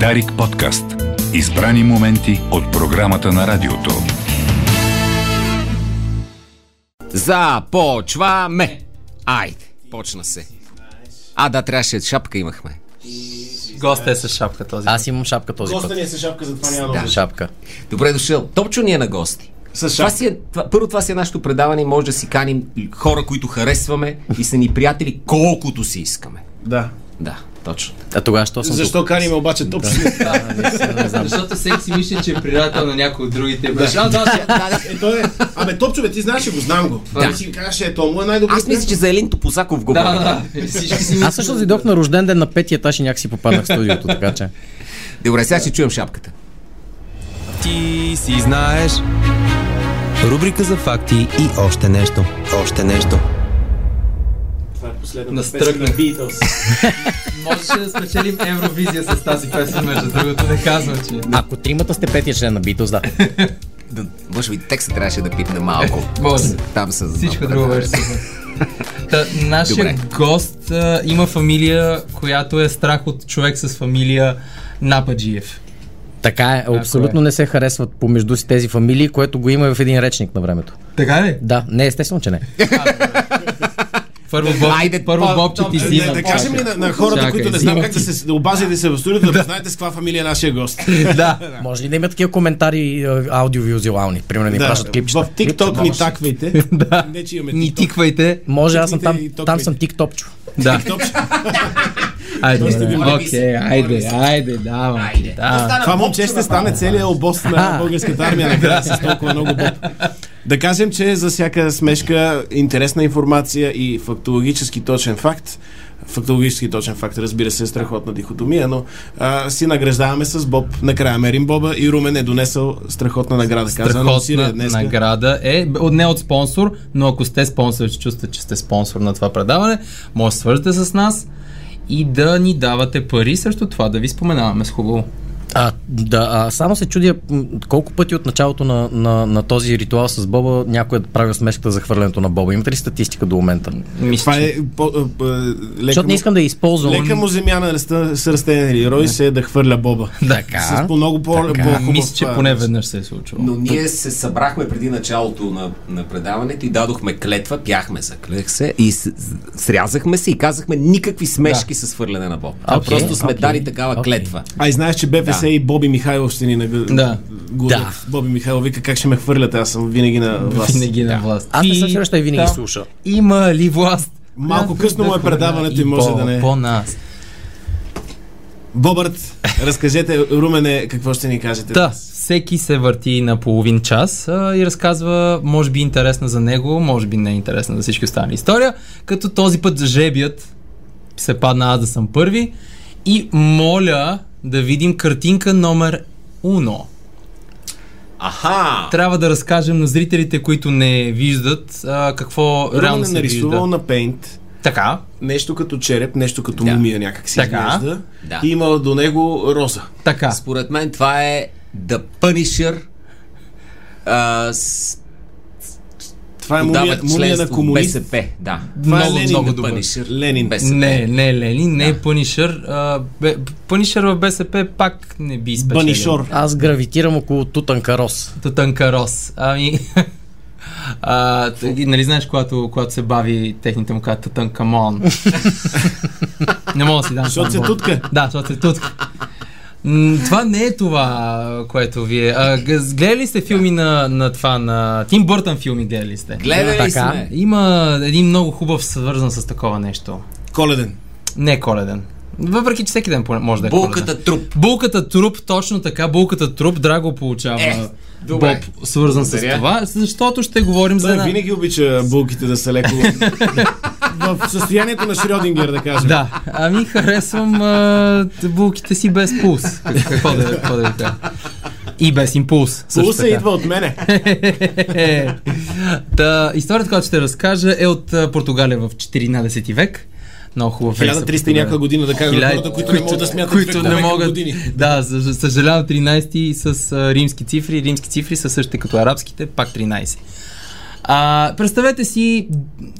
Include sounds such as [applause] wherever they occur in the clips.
Дарик подкаст. Избрани моменти от програмата на радиото. Започваме! Айде, почна се. А, да, трябваше шапка имахме. Гост е с шапка този. Аз имам шапка този Госта ни е с шапка, затова няма Да. да. Шапка. Добре дошъл. Топчо ни е на гости. С Това шапка. си е, това, първо това си е нашето предаване и може да си каним хора, които харесваме и са ни приятели колкото си искаме. Да. Да, точно. А тогава що съм Защо каним обаче топ? тук? Не знам. Защото всеки си мисли, че е приятел на някой от другите. Беше, а, да, да. Е, той е. Абе, Топчо, бе, ти знаеш, го знам го. Да. Да. си кажеш, е, то му е най-добрият. Аз мисля, че за Елин Топозаков го Да, говоря. да, да. Си Аз също дойдох на рожден ден на петия етаж и някакси попаднах в студиото, така че. Добре, сега ще чуем шапката. Ти си знаеш. Рубрика за факти и още нещо. Още нещо. Е последната песен на Beatles. [laughs] Можеше да спечелим Евровизия с тази песен, между другото, не казвам, че... Ако тримата сте петия член на Beatles, да. Да, Може би текста трябваше да пипне малко. [laughs] Може. Там са Всичко друго беше. Та, нашия Добре. гост а, има фамилия, която е страх от човек с фамилия Нападжиев. Така е, абсолютно не се харесват помежду си тези фамилии, което го има в един речник на времето. Така ли? Да, не, естествено, че не. Първо, Боб, Айде, първо Бобче ти Да, си да, да кажем ли на, на хората, Чакай, които не знам как да се да обажите се в студиото, да знаете с каква фамилия е нашия гост. [laughs] Да. Може ли да има такива коментари а, аудиовизуални? Примерно да ни пращат клипчета. В TikTok ни таквайте. [laughs] Да. Не, че имаме Ни тиквайте. Може, аз съм там, там съм тиктопчо. Да. [laughs] Айде, окей, айде, айде, давам. Айде. Да. Това момче ще стане целият обост на българската армия накрая с толкова много боб. Да кажем, че за всяка смешка, интересна информация и фактологически точен факт, фактологически точен факт, разбира се, е страхотна дихотомия, но а, си награждаваме с Боб. Накрая мерим Боба и Румен е донесъл страхотна награда. Каза, Страхотна днес. награда е не от спонсор, но ако сте спонсор, че чувствате, че сте спонсор на това предаване, може да свържете с нас и да ни давате пари срещу това, да ви споменаваме с хубаво. А, да, а, само се чудя колко пъти от началото на, на, на този ритуал с Боба някой е правил смешката за хвърлянето на Боба. Имате ли статистика до момента? Мисля, Това че- е по, лека, Защото не искам да я използвам. лека му земя на ръста, с растение или рой се е да хвърля Боба. Така. С по много по, Така, мисля, че а, поне веднъж се е случило. Но ние се събрахме преди началото на, на предаването и дадохме клетва, пяхме заклех се и с, срязахме се и казахме никакви смешки с свърляне на Боб. А, просто сме окей, дали такава окей. клетва. А и знаеш, че БФС Да. и Боби Михайлов ще ни наг... Да. Да. Боби Михайлов вика как ще ме хвърляте, аз съм винаги на вас. Винаги на власт. Аз не съм И сигурен, че той винаги слуша. Има ли власт? Малко късно му е предаването и може по, да не. По нас. Бобърт, разкажете, Румене, какво ще ни кажете? Днес? всеки се върти на половин час а, и разказва, може би интересна за него, може би не е интересна за всички останали история, като този път жебият се падна аз да съм първи и моля да видим картинка номер уно. Аха! Трябва да разкажем на зрителите, които не виждат, а, какво Румен реално е се нарисувал вижда. на пейнт Така, нещо като череп, нещо като Да. мумия някак си Така. изглежда. Да. И има до него роза. така. Според мен това е The Punisher а, с Това е мумия, мумия на комунист. БСП. Да. Това Много, е Ленин. много добър. Punisher. Ленин. БСП. Не, не Ленин, не е Пънишър. Пънишър в БСП пак не би спечелил. Банишор. Аз гравитирам около Тутанкарос. Тутанкарос. Ами... [laughs] А, т- и нали знаеш, когато, когато се бави техните му казват Тутанкамон. [laughs] не мога да си дам. Защото се тутка. Да, защото се тутка. М, Това не е това, което вие. А, гледали ли сте филми на, на това, на Тим Бъртън филми гледали ли сте? Гледали Така. сме. Има един много хубав свързан с такова нещо. Коледен. Не е коледен. Въпреки, че всеки ден може да е коледен. Булката труп. Булката труп, точно така, булката труп, Драго получава Е, добре. Боб, свързан Благодаря. с това, защото ще говорим за Той една... винаги обича булките да са леко [laughs] в състоянието на Шрёдингер, да кажем. Да, ами харесвам а, булките си без пулс. Как- Какво да, какво да ви кажа? И без импулс. Пулса така. идва от мене. [laughs] Та, историята, която ще разкажа е от Португалия в 14 век. Много хубав век. за 1300 и някаква година да на Хиляда- хората, които не могат да смятат които не могат. години. Да, съжалявам 13 с а, римски цифри. Римски цифри са същите като арабските, пак 13. А, представете си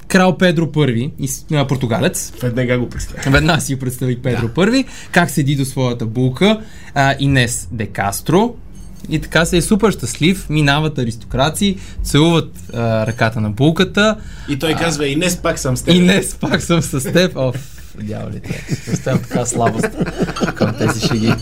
крал Педро I, из- а, португалец, Веднага го представя. Веднага си го представих Педро първи, как седи до своята булка, а, Инес де Кастро. И така се е супер щастлив, минават аристокрации, целуват а, ръката на булката. И той казва, и днес пак съм с теб. Инес, пак съм с теб. Оф, дяволите. Оставям така слабост към тези шеги.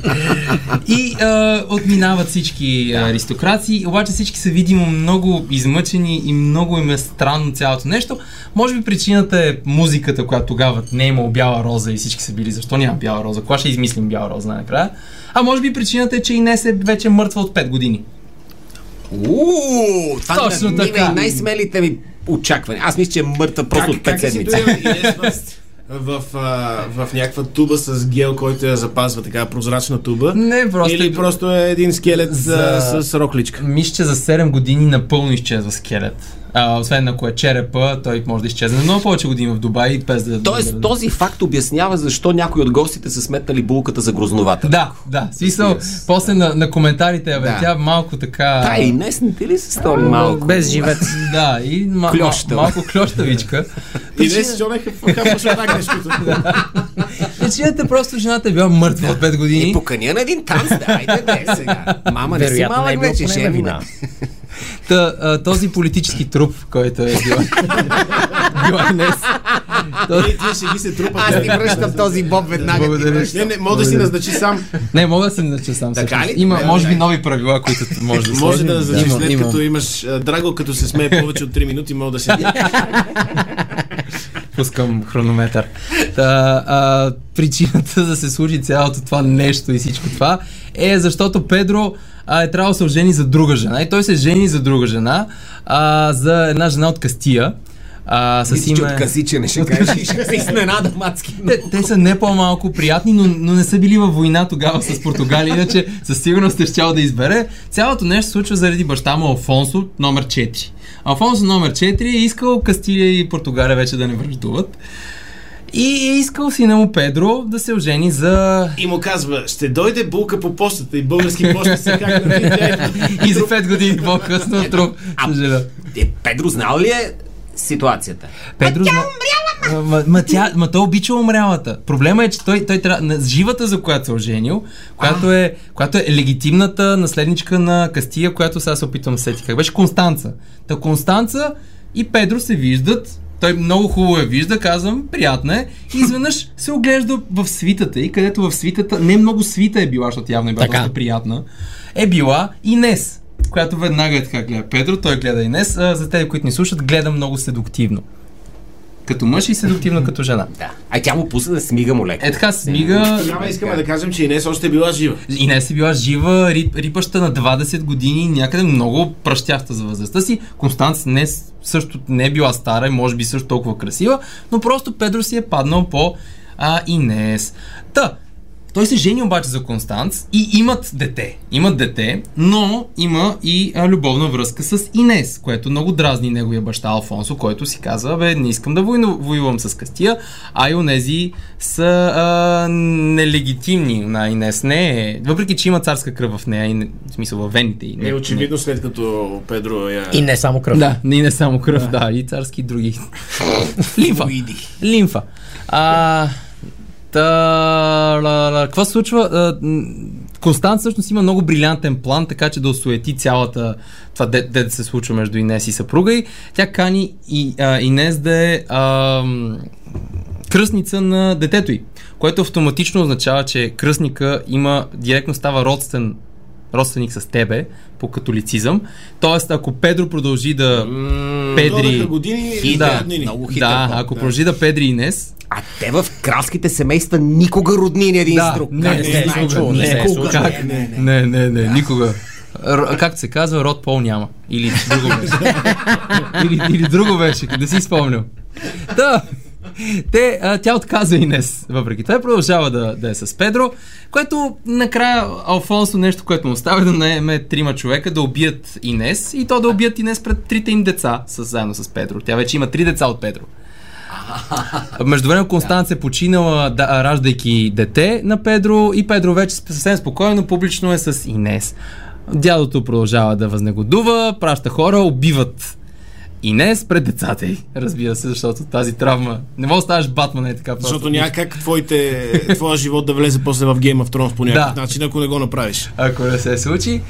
И а, отминават всички аристокрации, обаче всички са видимо много измъчени и много им е странно цялото нещо. Може би причината е музиката, която тогава не е имало бяла роза и всички са били, защо няма бяла роза? Кога ще измислим бяла роза накрая? А може би причината е, че Инес е вече мъртва от 5 години. Уу, това Точно надмина така. и най-смелите ми очаквания. Аз мисля, че е мъртва просто от 5 как е седмици. [laughs] в, в, а, в някаква туба с гел, който я запазва така прозрачна туба? Не, просто... Или просто е един скелет За- за... с рокличка? Мисля, че за 7 години напълно изчезва скелет. А, освен ако е черепа, той може да изчезне много повече години в Дубай без да... Тоест, да- този факт обяснява защо някои от гостите са сметнали булката за грозновата. Да, да. Смисъл, Yes. после на, на коментарите, бе, Да. тя малко така... Та и днес не ти ли се стори малко? Без живец. [laughs] Да, и ма, Клющава. малко клющавичка. [laughs] И днес що не хапваш грешкото. Причината е просто жената е била мъртва от 5 И години. поканя на един танц, да, айде де сега. Мама, не си е малък било вече, ще е вина. [laughs] Та, а, този политически труп, който е днес. Този- И тия ще ги се трупат. Аз ти връщам този боб веднага. Благодаря. Не, не, мога да си назначи сам. Не, мога да се нача сам. Така ли? Има, може би, нови правила, които [laughs] може да Може да назначиш след като имаш Драго, като се смее повече от 3 минути, мога да си... [laughs] пускам хронометър. Та, а, причината да се случи цялото това нещо и всичко това е защото Педро а, е трябвало да се ожени за друга жена. И той се жени за друга жена, а, за една жена от Кастия. А, с Мисля, че име... от казичене ще кажеш. Ще се изненада мацки. Те, те са не по-малко приятни, но, но не са били във война тогава с Португалия, иначе със сигурност е щял да избере. Цялото нещо се случва заради баща му Алфонсо, номер 4. Алфонсо номер 4 е искал Кастилия и Португалия вече да не връждуват. И е искал сина му Педро да се ожени за... И му казва, ще дойде булка по почтата и български почта са как на [laughs] И за 5 години по-късно труп. А- Съжаля. Е, Педро знал ли е ситуацията? Педро зна... А, Ма, ма, тя, ма той обича умрялата. Проблема е, че той, той трябва... Живата, за която се е оженил, която е, която е легитимната наследничка на Кастия, която сега се опитвам да се сети. Как беше Констанца. Та Констанца и Педро се виждат. Той много хубаво я вижда, казвам, приятна е. И изведнъж се оглежда в свитата и където в свитата, не много свита е била, защото явно е била Така. доста приятна, е била Инес, която веднага е така гледа Педро, той гледа Инес. За тези, които ни слушат, гледа много седуктивно. Като мъж и седуктивно като жена. Да. А тя му пусна да смига му леко. Е така смига. Тогава искаме да кажем, че Инес още е била жива. Инес е била жива, рип, рипаща на 20 години, някъде много пръщяща за възрастта си. Констанц не, с- също не е била стара и може би също толкова красива, но просто Педро си е паднал по а, Инес. Та, той се жени обаче за Констанц и имат дете. Имат дете, но има и а, любовна връзка с Инес, което много дразни неговия баща Алфонсо, който си казва, бе, не искам да войну, воювам с Кастия, а и онези са а, нелегитимни на Инес. Не, е- въпреки че има царска кръв в нея, и не, в смисъл във вените. И не, Е очевидно след като Педро я... И не само кръв. Да, не, не само кръв, да, и царски и други. [laughs] Лимфа. Лимфа. А, та, ла, ла, какво се случва? А, Констант всъщност има много брилянтен план, така че да осуети цялата това, де, де да се случва между Инес и съпруга и тя кани и, а, Инес да е а, м, кръстница на детето й, което автоматично означава, че кръстника има, директно става родствен родственик с тебе по католицизъм. Тоест, ако Педро продължи да педри... Додоха години и Да, много хитър Да, ако да. продължи да педри Инес, А те в кралските семейства никога роднини един Да, с друг. не, не, не, никога, не Никога. Не, не, не. не, не, не, никога. Р- както се казва, род пол няма. Или друго беше. [laughs] или, или друго беше, да си спомням. Да. Те, а, тя отказва Инес, въпреки това продължава да, да е с Педро, което накрая Алфонсо нещо, което му остава е да наеме трима човека да убият Инес и то да убият Инес пред трите им деца, с, заедно с Педро. Тя вече има три деца от Педро. Междувременно Констанц е починала, да, раждайки дете на Педро и Педро вече съвсем спокойно публично е с Инес. Дядото продължава да възнегодува, праща хора, убиват Инес пред децата й, разбира се, защото тази травма... Не мога да ставаш Батман е така просто. Защото няма как твоите, твоя живот да влезе после в Game of Thrones по някакъв Да. начин, ако не го направиш. ако не се случи.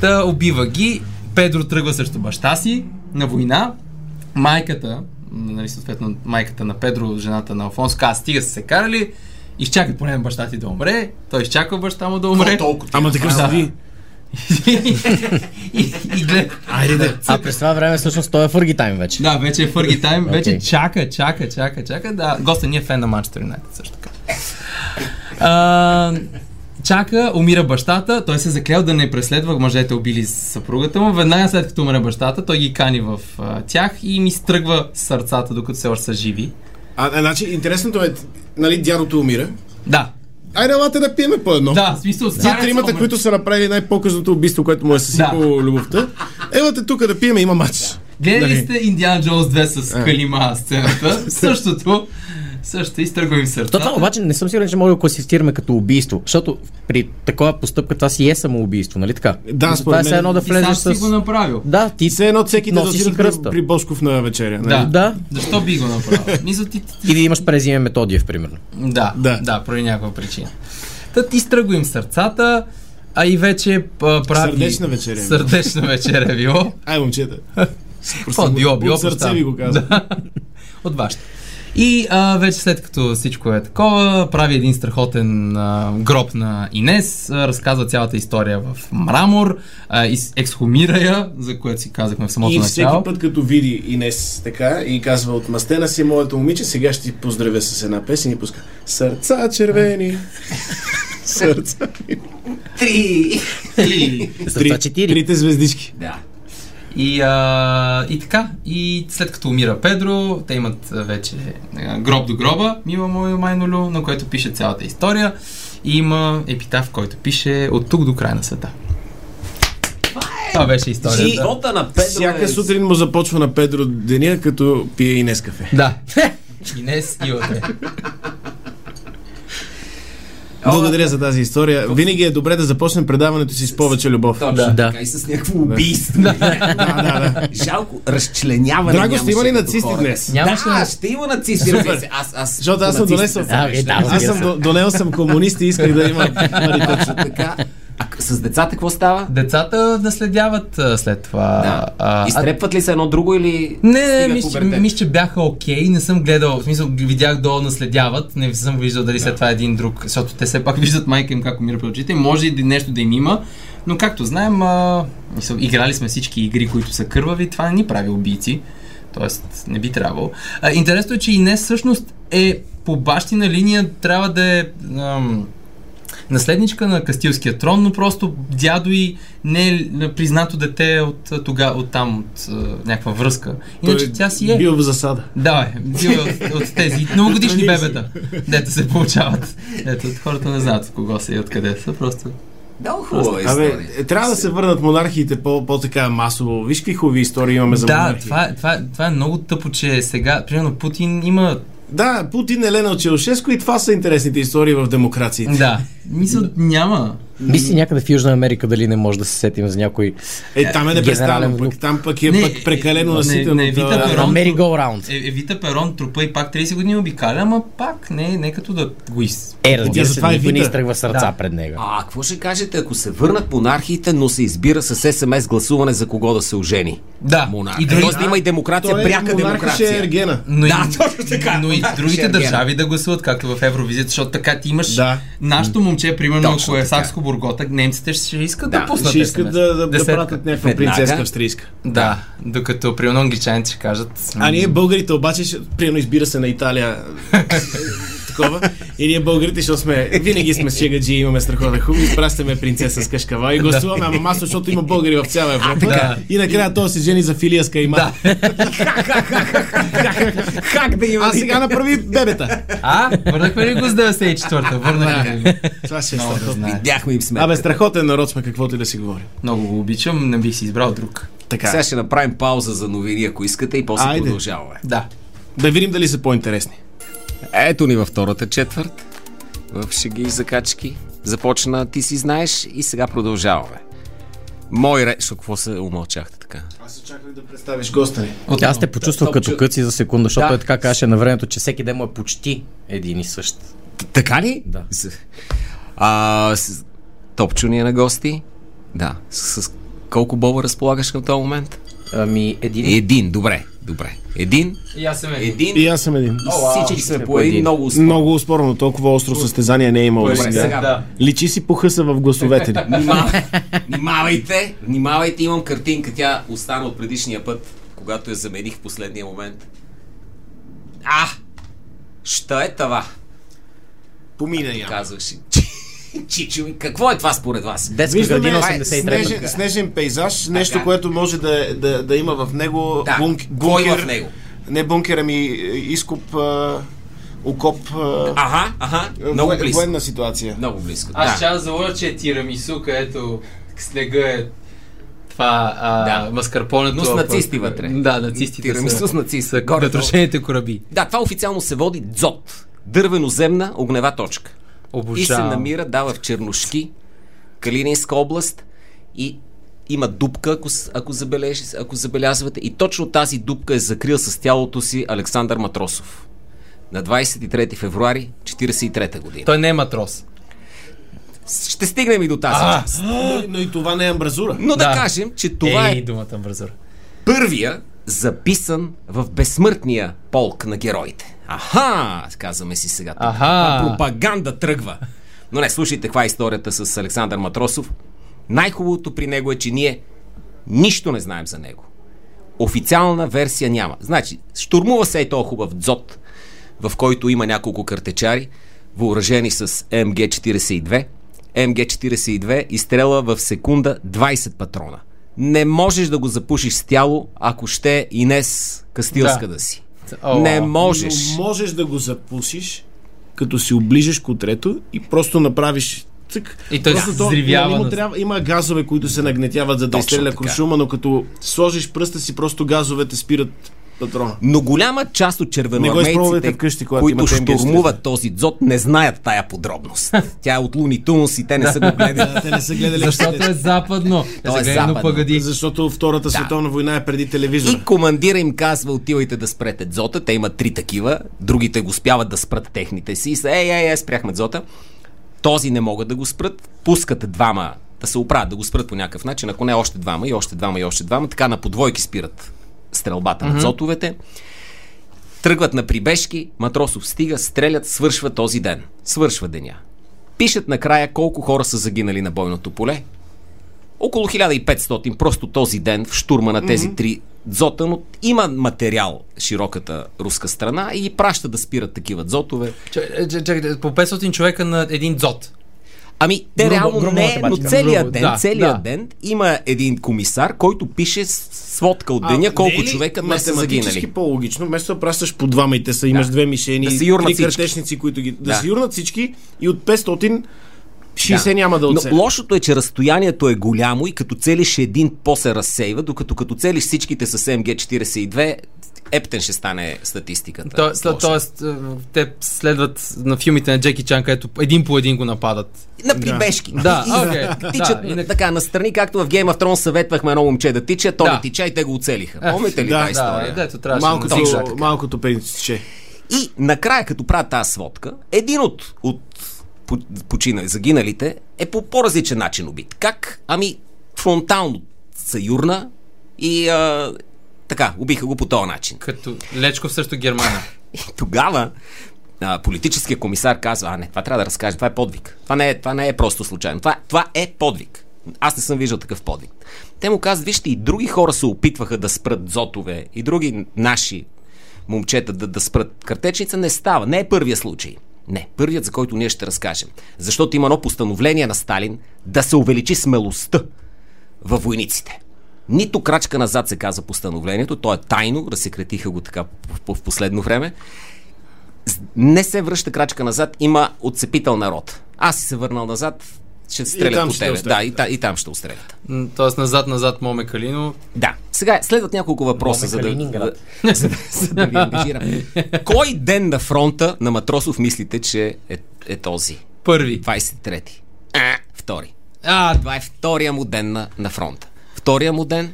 Та убива ги. Педро тръгва срещу баща си на война. Майката, нали, съответно майката на Педро, жената на Алфонс, каза, стига са се карали, изчакай поне баща ти да умре. Той изчаква баща му да умре. Толкова. Ама такъв Да. И, и, и гледа. Айде да. А през това време всъщност той е Фърги Тайм вече. Да, вече е Фърги Тайм, вече Окей. чака, чака, чака, чака. Да, госта ни е фен на Манчестър Юнайтед също така. А, чака, умира бащата, той се заклел да не преследва мъжете убили съпругата му. Веднага след като умре бащата, той ги кани в а, тях и ми стръгва сърцата, докато все още са живи. А, а, значи, интересното е, нали, дядото умира. Да, Айде, елате да пиеме по едно. да, в смисъл, старец тримата, умре. които са направили най-показното убийство, което му е съсипало любовта. Елате тук да пиеме, има матч. Гледали Нали? сте Индиана Джонс 2 с Калима сцената? [laughs] Същото. Също изтръгва им То сърцата. това обаче не съм сигурен, че може да класифицираме като убийство, защото при такова постъпка това си е самоубийство, нали така? Да, това според е мен. едно да Ти сам влезеш си с... го направил. Да, ти Все едно всеки да си кръста. при Бошков на вечеря. Да. Нали? Да. Защо би го направил? Мисля, ти, ти, и да имаш през име Методиев, примерно. Да, Да. да, да, поради някаква причина. Та ти им сърцата, а и вече а, прави... Сърдечна вечеря е Сърдечна вечеря е било. Ай, момчета. [laughs] Какво било, било От сърце ви го казвам. [laughs] Да. От вашето. И а, вече след като всичко е такова, прави един страхотен а, гроб на Инес, а, разказва цялата история в мрамор, а, из, ексхумира я, за което си казахме в самото И всеки начало. път, като види Инес така и казва отмъстена си моето момиче, сега ще ти поздравя с една песен и пуска Сърца червени. [laughs] Сърца. Три! Три! Сърца четири. Трите звездички. Да. И, а, и така, и след като умира Педро, те имат вече гроб до гроба, мила мое майнолю, на което пише цялата история. И има епитаф, който пише от тук до края на света. Това беше историята. Живота на Педро Всяка е... сутрин му започва на Педро деня, като пие Инес кафе. Да. [laughs] Инес и утре. Благодаря за тази история. Винаги е добре да започнем предаването си с повече любов. Точно Да. така и с някакво убийство. Да, да, да. Жалко, разчленяване Драго, ще има ли нацисти днес? Нямаше Да, ще има нацисти. Аз, аз, Защото аз съм донесъл. е. Аз съм до- донел съм комунист и исках да има точно. така. А с децата какво става? Децата наследяват а, след това. Да. а, Изтрепват ли се едно друго или Не, не, мисля, че- пубертет? мисля, че бяха окей, не съм гледал, в смисъл видях долу наследяват, не съм виждал дали след това е един друг, защото те все пак [laughs] виждат майка им как умира пред очите, може и да- нещо да им има, но както знаем, а, мисъл, играли сме всички игри, които са кървави, това не ни прави убийци, т.е. не би трябвало. А, интересно е, че Инес всъщност е по бащина линия, трябва да е... Ам, наследничка на Кастилския трон, но просто дядо и не е признато дете от, тога, от там, от а, някаква връзка. Иначе Той тя си е. Бил в засада. Да, е, бил е от, от тези новогодишни си? бебета, дето се получават. Ето, хората не знаят от кого са и откъде са, просто. Много хубава Абе, история. е, трябва да се върнат монархиите по, по-така масово. Виж какви хубави истории имаме за да, монархии. това, е- това, е- това е много тъпо, че сега, примерно Путин има... Да, Путин е Лена Челшеско и това са интересните истории в демокрациите. Да, мисля, няма. Мисли някъде в Южна Америка дали не може да се сетим за някой Е, там е Генерален непрестанно, пък, там пък е Не, пък прекалено не, наситено. не, това- Вита Перон- на Мери Раунд. Е, Евита Перон трупа и пак 30 години обикаля, ама пак не, не като да го из... Е, разбира се, затова е никой не изтръгва сърца Да. пред него. А какво ще кажете, ако се върнат монархиите, но се избира с СМС гласуване за кого да се ожени? Да, Монарх. и И Тоест да има и демокрация, Той е пряка ще е демокрация. Ергена. но и, Да, точно така. но и Монарха другите е държави да гласуват, както в Евровизията, защото така ти имаш Да. нашето момче, примерно, ако е. Сакско Бургота, немците ще искат да, Да, пуснат Ще искат да, да, да пратят някаква принцеска австрийска. Да, докато примерно англичаните ще кажат... А ние българите обаче, примерно избира се на Италия [laughs] такова. И ние българите, защото сме, винаги сме шегаджи и имаме страхотен хубаво, изпращаме принцеса с кашкава и гласуваме, ама масово, защото има българи в цяла Европа. Да. И накрая той се жени за филия с кайма. Да. Как да има? А сега направи бебета. А, върнахме ли го с 94-та? Върнахме ли? Това ще е. Бяхме им сметка. Абе, страхотен народ сме, каквото и да си говорим. Много го обичам, не бих си избрал друг. Така. Сега ще направим пауза за новини, ако искате, и после Айде. продължаваме. Да. Да видим дали са по-интересни. Ето ни във втората четвърт. В шеги и закачки. Започна Ти си знаеш и сега продължаваме. Мой реч, Шо, какво се умълчахте така? Аз се чаках да представиш госта ни. Аз те почувствах Топ- като къци за секунда, защото Да. той така каже на времето, че всеки ден му е почти един и същ. Така ли? Да. А, с... Топчо ни е на гости. Да. С, с колко боба разполагаш към този момент? Ами, един... Един, добре, добре. Един, И аз съм един. един И аз съм един. и всички сме по един един. много успор. Много успорно, толкова остро състезание не е имало Добре, сега. сега. Да. Личи си по хъса в гласовете. [laughs] Внимавай- Внимавайте, внимавайте, имам картинка, тя остана от предишния път, когато я замених в последния момент. А! Що е това? Помина я. Казваш. [laughs] Чичо, какво е това според вас? Детска Виждаме градина това е 83 снежен, снежен пейзаж, нещо, което може да, да, да има в него Да, бунк, кой бункер. в него? Не бункер, ами е, изкуп, а, окоп, а, Ага, ага, много вое- близко. военна ситуация. Много близко. Аз да. ще да заложа, че е тирамису, където снега е това а, Да. маскарпонето. Но с нацисти вътре. Да, нацистите Тирамису са, с нацисти. са кораби. Да, това официално се води ДЗОТ. Дървеноземна огнева точка. И се Обожавам. намира, да, в Чернушки, Калининска област и има дупка, ако, ако, забележи, ако забелязвате. И точно тази дупка е закрил с тялото си Александър Матросов. На 23 февруари 43 година. Той не е матрос. Ще стигнем и до тази А! част. Но, но и това не е амбразура. Но да. Да. кажем, че това Ей, е думата бързър. първия записан в безсмъртния полк на героите. Аха, казваме си сега. Аха. Пропаганда тръгва. Но не, слушайте каква е историята с Александър Матросов. Най-хубавото при него е, че ние нищо не знаем за него. Официална версия няма. Значи, штурмува се и този хубав дзот, в който има няколко картечари, въоръжени с МГ-42. МГ-42 изстрела в секунда 20 патрона. Не можеш да го запушиш с тяло, ако ще Инес Кастилска Да. да си. О, не можеш. Но можеш да го запушиш, като си оближеш котрето и просто направиш цък. И той Просто се то, взривява нали, му трябва, има газове, които се нагнетяват, за да изстреля куршума, но като сложиш пръста си, просто газовете спират патрона. Но голяма част от червеноармейците, вкъщи, които имате МГ-42. штурмуват този дзот, не знаят тая подробност. [laughs] Тя е от Луни Тунс и те не са го [laughs] гледали. Да, те не са гледали Защото е западно. То е западно. Защото Втората световна война е преди телевизора. И командира им казва, отивайте да спрете дзота. Те имат три такива. Другите го спяват да спрат техните си. И са, ей, ей, ей, спряхме дзота. Този не могат да го спрат. Пускат двама да се оправят, да го спрат по някакъв начин. Ако не, още двама и още двама и още двама. Така на подвойки спират стрелбата mm-hmm. на дзотовете. Тръгват на прибежки, Матросов стига, стрелят, свършва този ден. Свършва деня. Пишат накрая колко хора са загинали на бойното поле. Около 1500 просто този ден в штурма на тези mm-hmm. три дзота, но има материал широката руска страна и праща да спират такива дзотове. Чакай, чакай, по 500 човека на един дзот. Ами, те Грубо- реално грубо не, но целият Грубо, ден, да, целият да. ден има един комисар, който пише сводка от деня, колко не е ли човека днес са загинали. по-логично, вместо да пращаш по двама и те са, имаш Да. две мишени, Да се три картечници, които ги... Да, Да. се юрнат всички и от 500 60 няма да Но оцелят. лошото е, че разстоянието е голямо и като целиш един по-се разсейва, докато като целиш всичките с МГ-42, ептен ще стане статистиката. То, то, тоест, е, те следват на филмите на Джеки Чан, където един по един го нападат. На прибежки. Да, [laughs] И- окей, Тичат да, така настрани, както в Game of Thrones съветвахме едно момче да тича, то Да. не тича и те го оцелиха. Помните ли Да, тази Да, история? дето трябваше Малкото, да малкото пениче. И накрая, като правят тази сводка, един от, от по- починали, загиналите е по по-различен начин убит. Как? Ами, фронтално са юрна и а, така, убиха го по този начин. Като Лечков срещу Германия. И тогава а, политическия комисар казва, а не, това трябва да разкаже, това е подвиг. Това не е, това не е просто случайно. Това, това е подвиг. Аз не съм виждал такъв подвиг. Те му казват, вижте, и други хора се опитваха да спрат зотове, и други наши момчета да, да спрат картечница. Не става. Не е първия случай. Не, първият, за който ние ще разкажем. Защото има едно постановление на Сталин да се увеличи смелостта във войниците. Нито крачка назад се казва постановлението, то е тайно, разсекретиха го така в, последно време. Не се връща крачка назад, има отцепител народ. Аз си се върнал назад, ще стрелят по тебе. Да, и, та, и там ще устрелят. Тоест назад-назад Моме Калино. Да. Сега следват няколко въпроса, за да, за, за да ви ангажирам. Кой ден на фронта на Матросов мислите, че е, е този? Първи. 23-ти. А, втори. А, Това е втория му ден на, на фронта. Втория му ден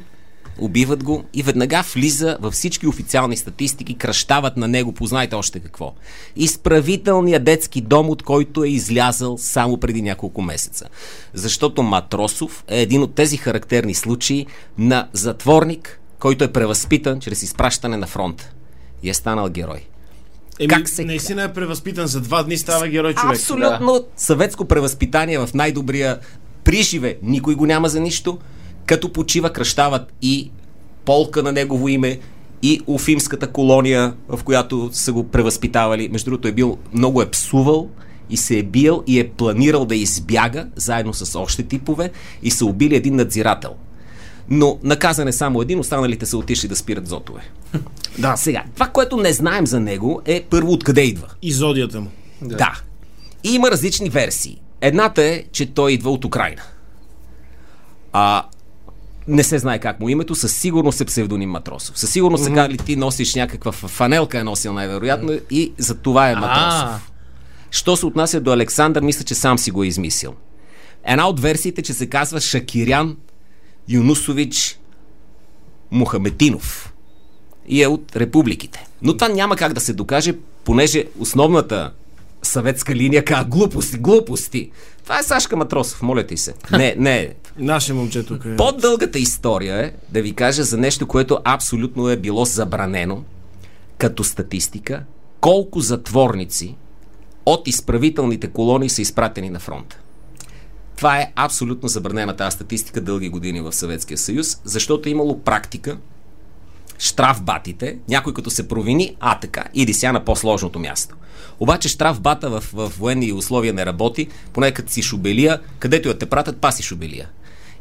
убиват го и веднага влиза във всички официални статистики, кръщават на него, познайте още какво. Изправителният детски дом, от който е излязъл само преди няколко месеца. Защото Матросов е един от тези характерни случаи на затворник, който е превъзпитан чрез изпращане на фронта. И е станал герой. Еми, Как се- наистина е превъзпитан за два дни, става герой човек. Абсолютно съветско превъзпитание в най-добрия приживе. Никой го няма за нищо. Като почива, кръщават и полка на негово име, и Уфимската колония, в която са го превъзпитавали. Между другото е бил, много е псувал и се е бил и е планирал да избяга, заедно с още типове, и са убили един надзирател. Но наказан е само един, останалите са отишли да спират зотове. [laughs] Да, Сега, това, което не знаем за него е първо откъде идва. изодията му. Да. да. И има различни версии. Едната е, че той идва от Украина. А не се знае как му е името, със сигурност е псевдоним Матросов. Със сигурност mm-hmm. сега ли ти носиш някаква фанелка е носил най-вероятно и за това е Матросов. Що се отнася до Александър, мисля, че сам си го е измислил. Една от версиите, че се казва Шакирян Юнусович Мухаметинов и е от републиките. Но това няма как да се докаже, понеже основната съветска линия казва глупости, глупости. Това е Сашка Матросов, моля ти се. Не, не. Наше момче тук е. По-дългата история е да ви кажа за нещо, което абсолютно е било забранено като статистика. Колко затворници от изправителните колонии са изпратени на фронта. Това е абсолютно забранена тази статистика дълги години в Съветския съюз, защото е имало практика штрафбатите, някой като се провини, а така, иди сега на по-сложното място. Обаче штрафбата в, в военни условия не работи, поне като си шубелия, където я те пратят, паси шубелия.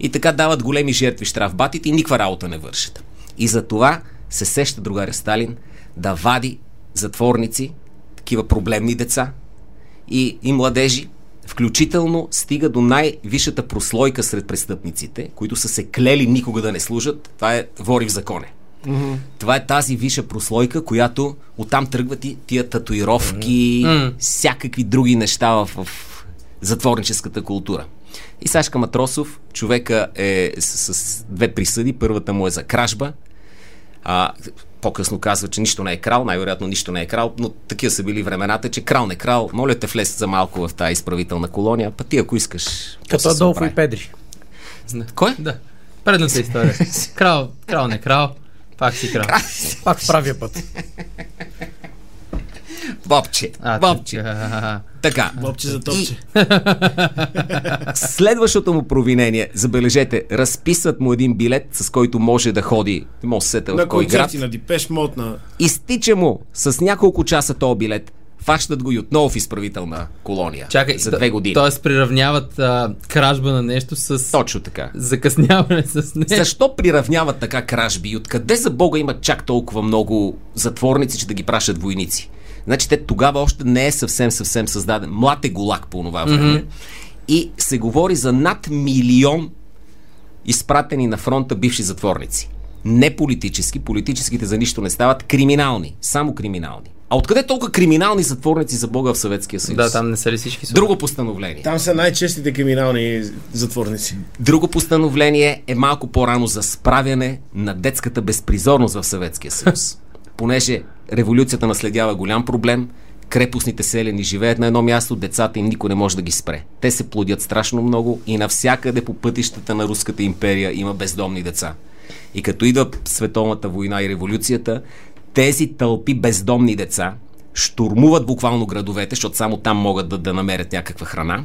И така дават големи жертви штрафбатите и никаква работа не вършат. И за това се сеща другаря Сталин да вади затворници, такива проблемни деца и, и младежи, включително стига до най-висшата прослойка сред престъпниците, които са се клели никога да не служат. Това е вори в законе. Mm-hmm. Това е тази висша прослойка, която оттам тръгват и тия татуировки, mm-hmm. всякакви други неща в, в затворническата култура. И Сашка Матросов, човека е с, с две присъди. Първата му е за кражба. А, по-късно казва, че нищо не е крал, най-вероятно нищо не е крал, но такива са били времената, че крал не крал. Моля те влез за малко в тази изправителна колония, па ти ако искаш. Като Адолфо и Педри. Кой? Да. Предната история. [laughs] Крал, крал не крал, пак си крал. Пак в правия път. [laughs] Бобче. А, Бобче. така. Така. Бобче за топче. Следващото му провинение, забележете, разписват му един билет, с който може да ходи, не може да се сета в На кой град. концерти, на Дипеш Мод, на... Изтича му с няколко часа този билет. Фащат го и отново в изправителна колония. Чакай, за две години. Тоест приравняват а, кражба на нещо с Точно така. закъсняване с нещо. Защо приравняват така кражби и откъде за Бога имат чак толкова много затворници, че да ги пращат войници? Значи те тогава още не е съвсем съвсем създаден. Млад е голак по това време. Mm-hmm. И се говори за над милион изпратени на фронта бивши затворници. Не политически, политическите за нищо не стават, криминални, само криминални. А откъде толкова криминални затворници за Бога в Съветския съюз? Да, там не са ли всички супер? Друго постановление. Там са най-честите криминални затворници. Друго постановление е малко по-рано за справяне на детската безпризорност в Съветския съюз. [laughs] Понеже революцията наследява голям проблем, крепостните селени живеят на едно място, децата им никой не може да ги спре. Те се плодят страшно много и навсякъде по пътищата на Руската империя има бездомни деца. И като идва световната война и революцията, тези тълпи бездомни деца штурмуват буквално градовете, защото само там могат да, да намерят някаква храна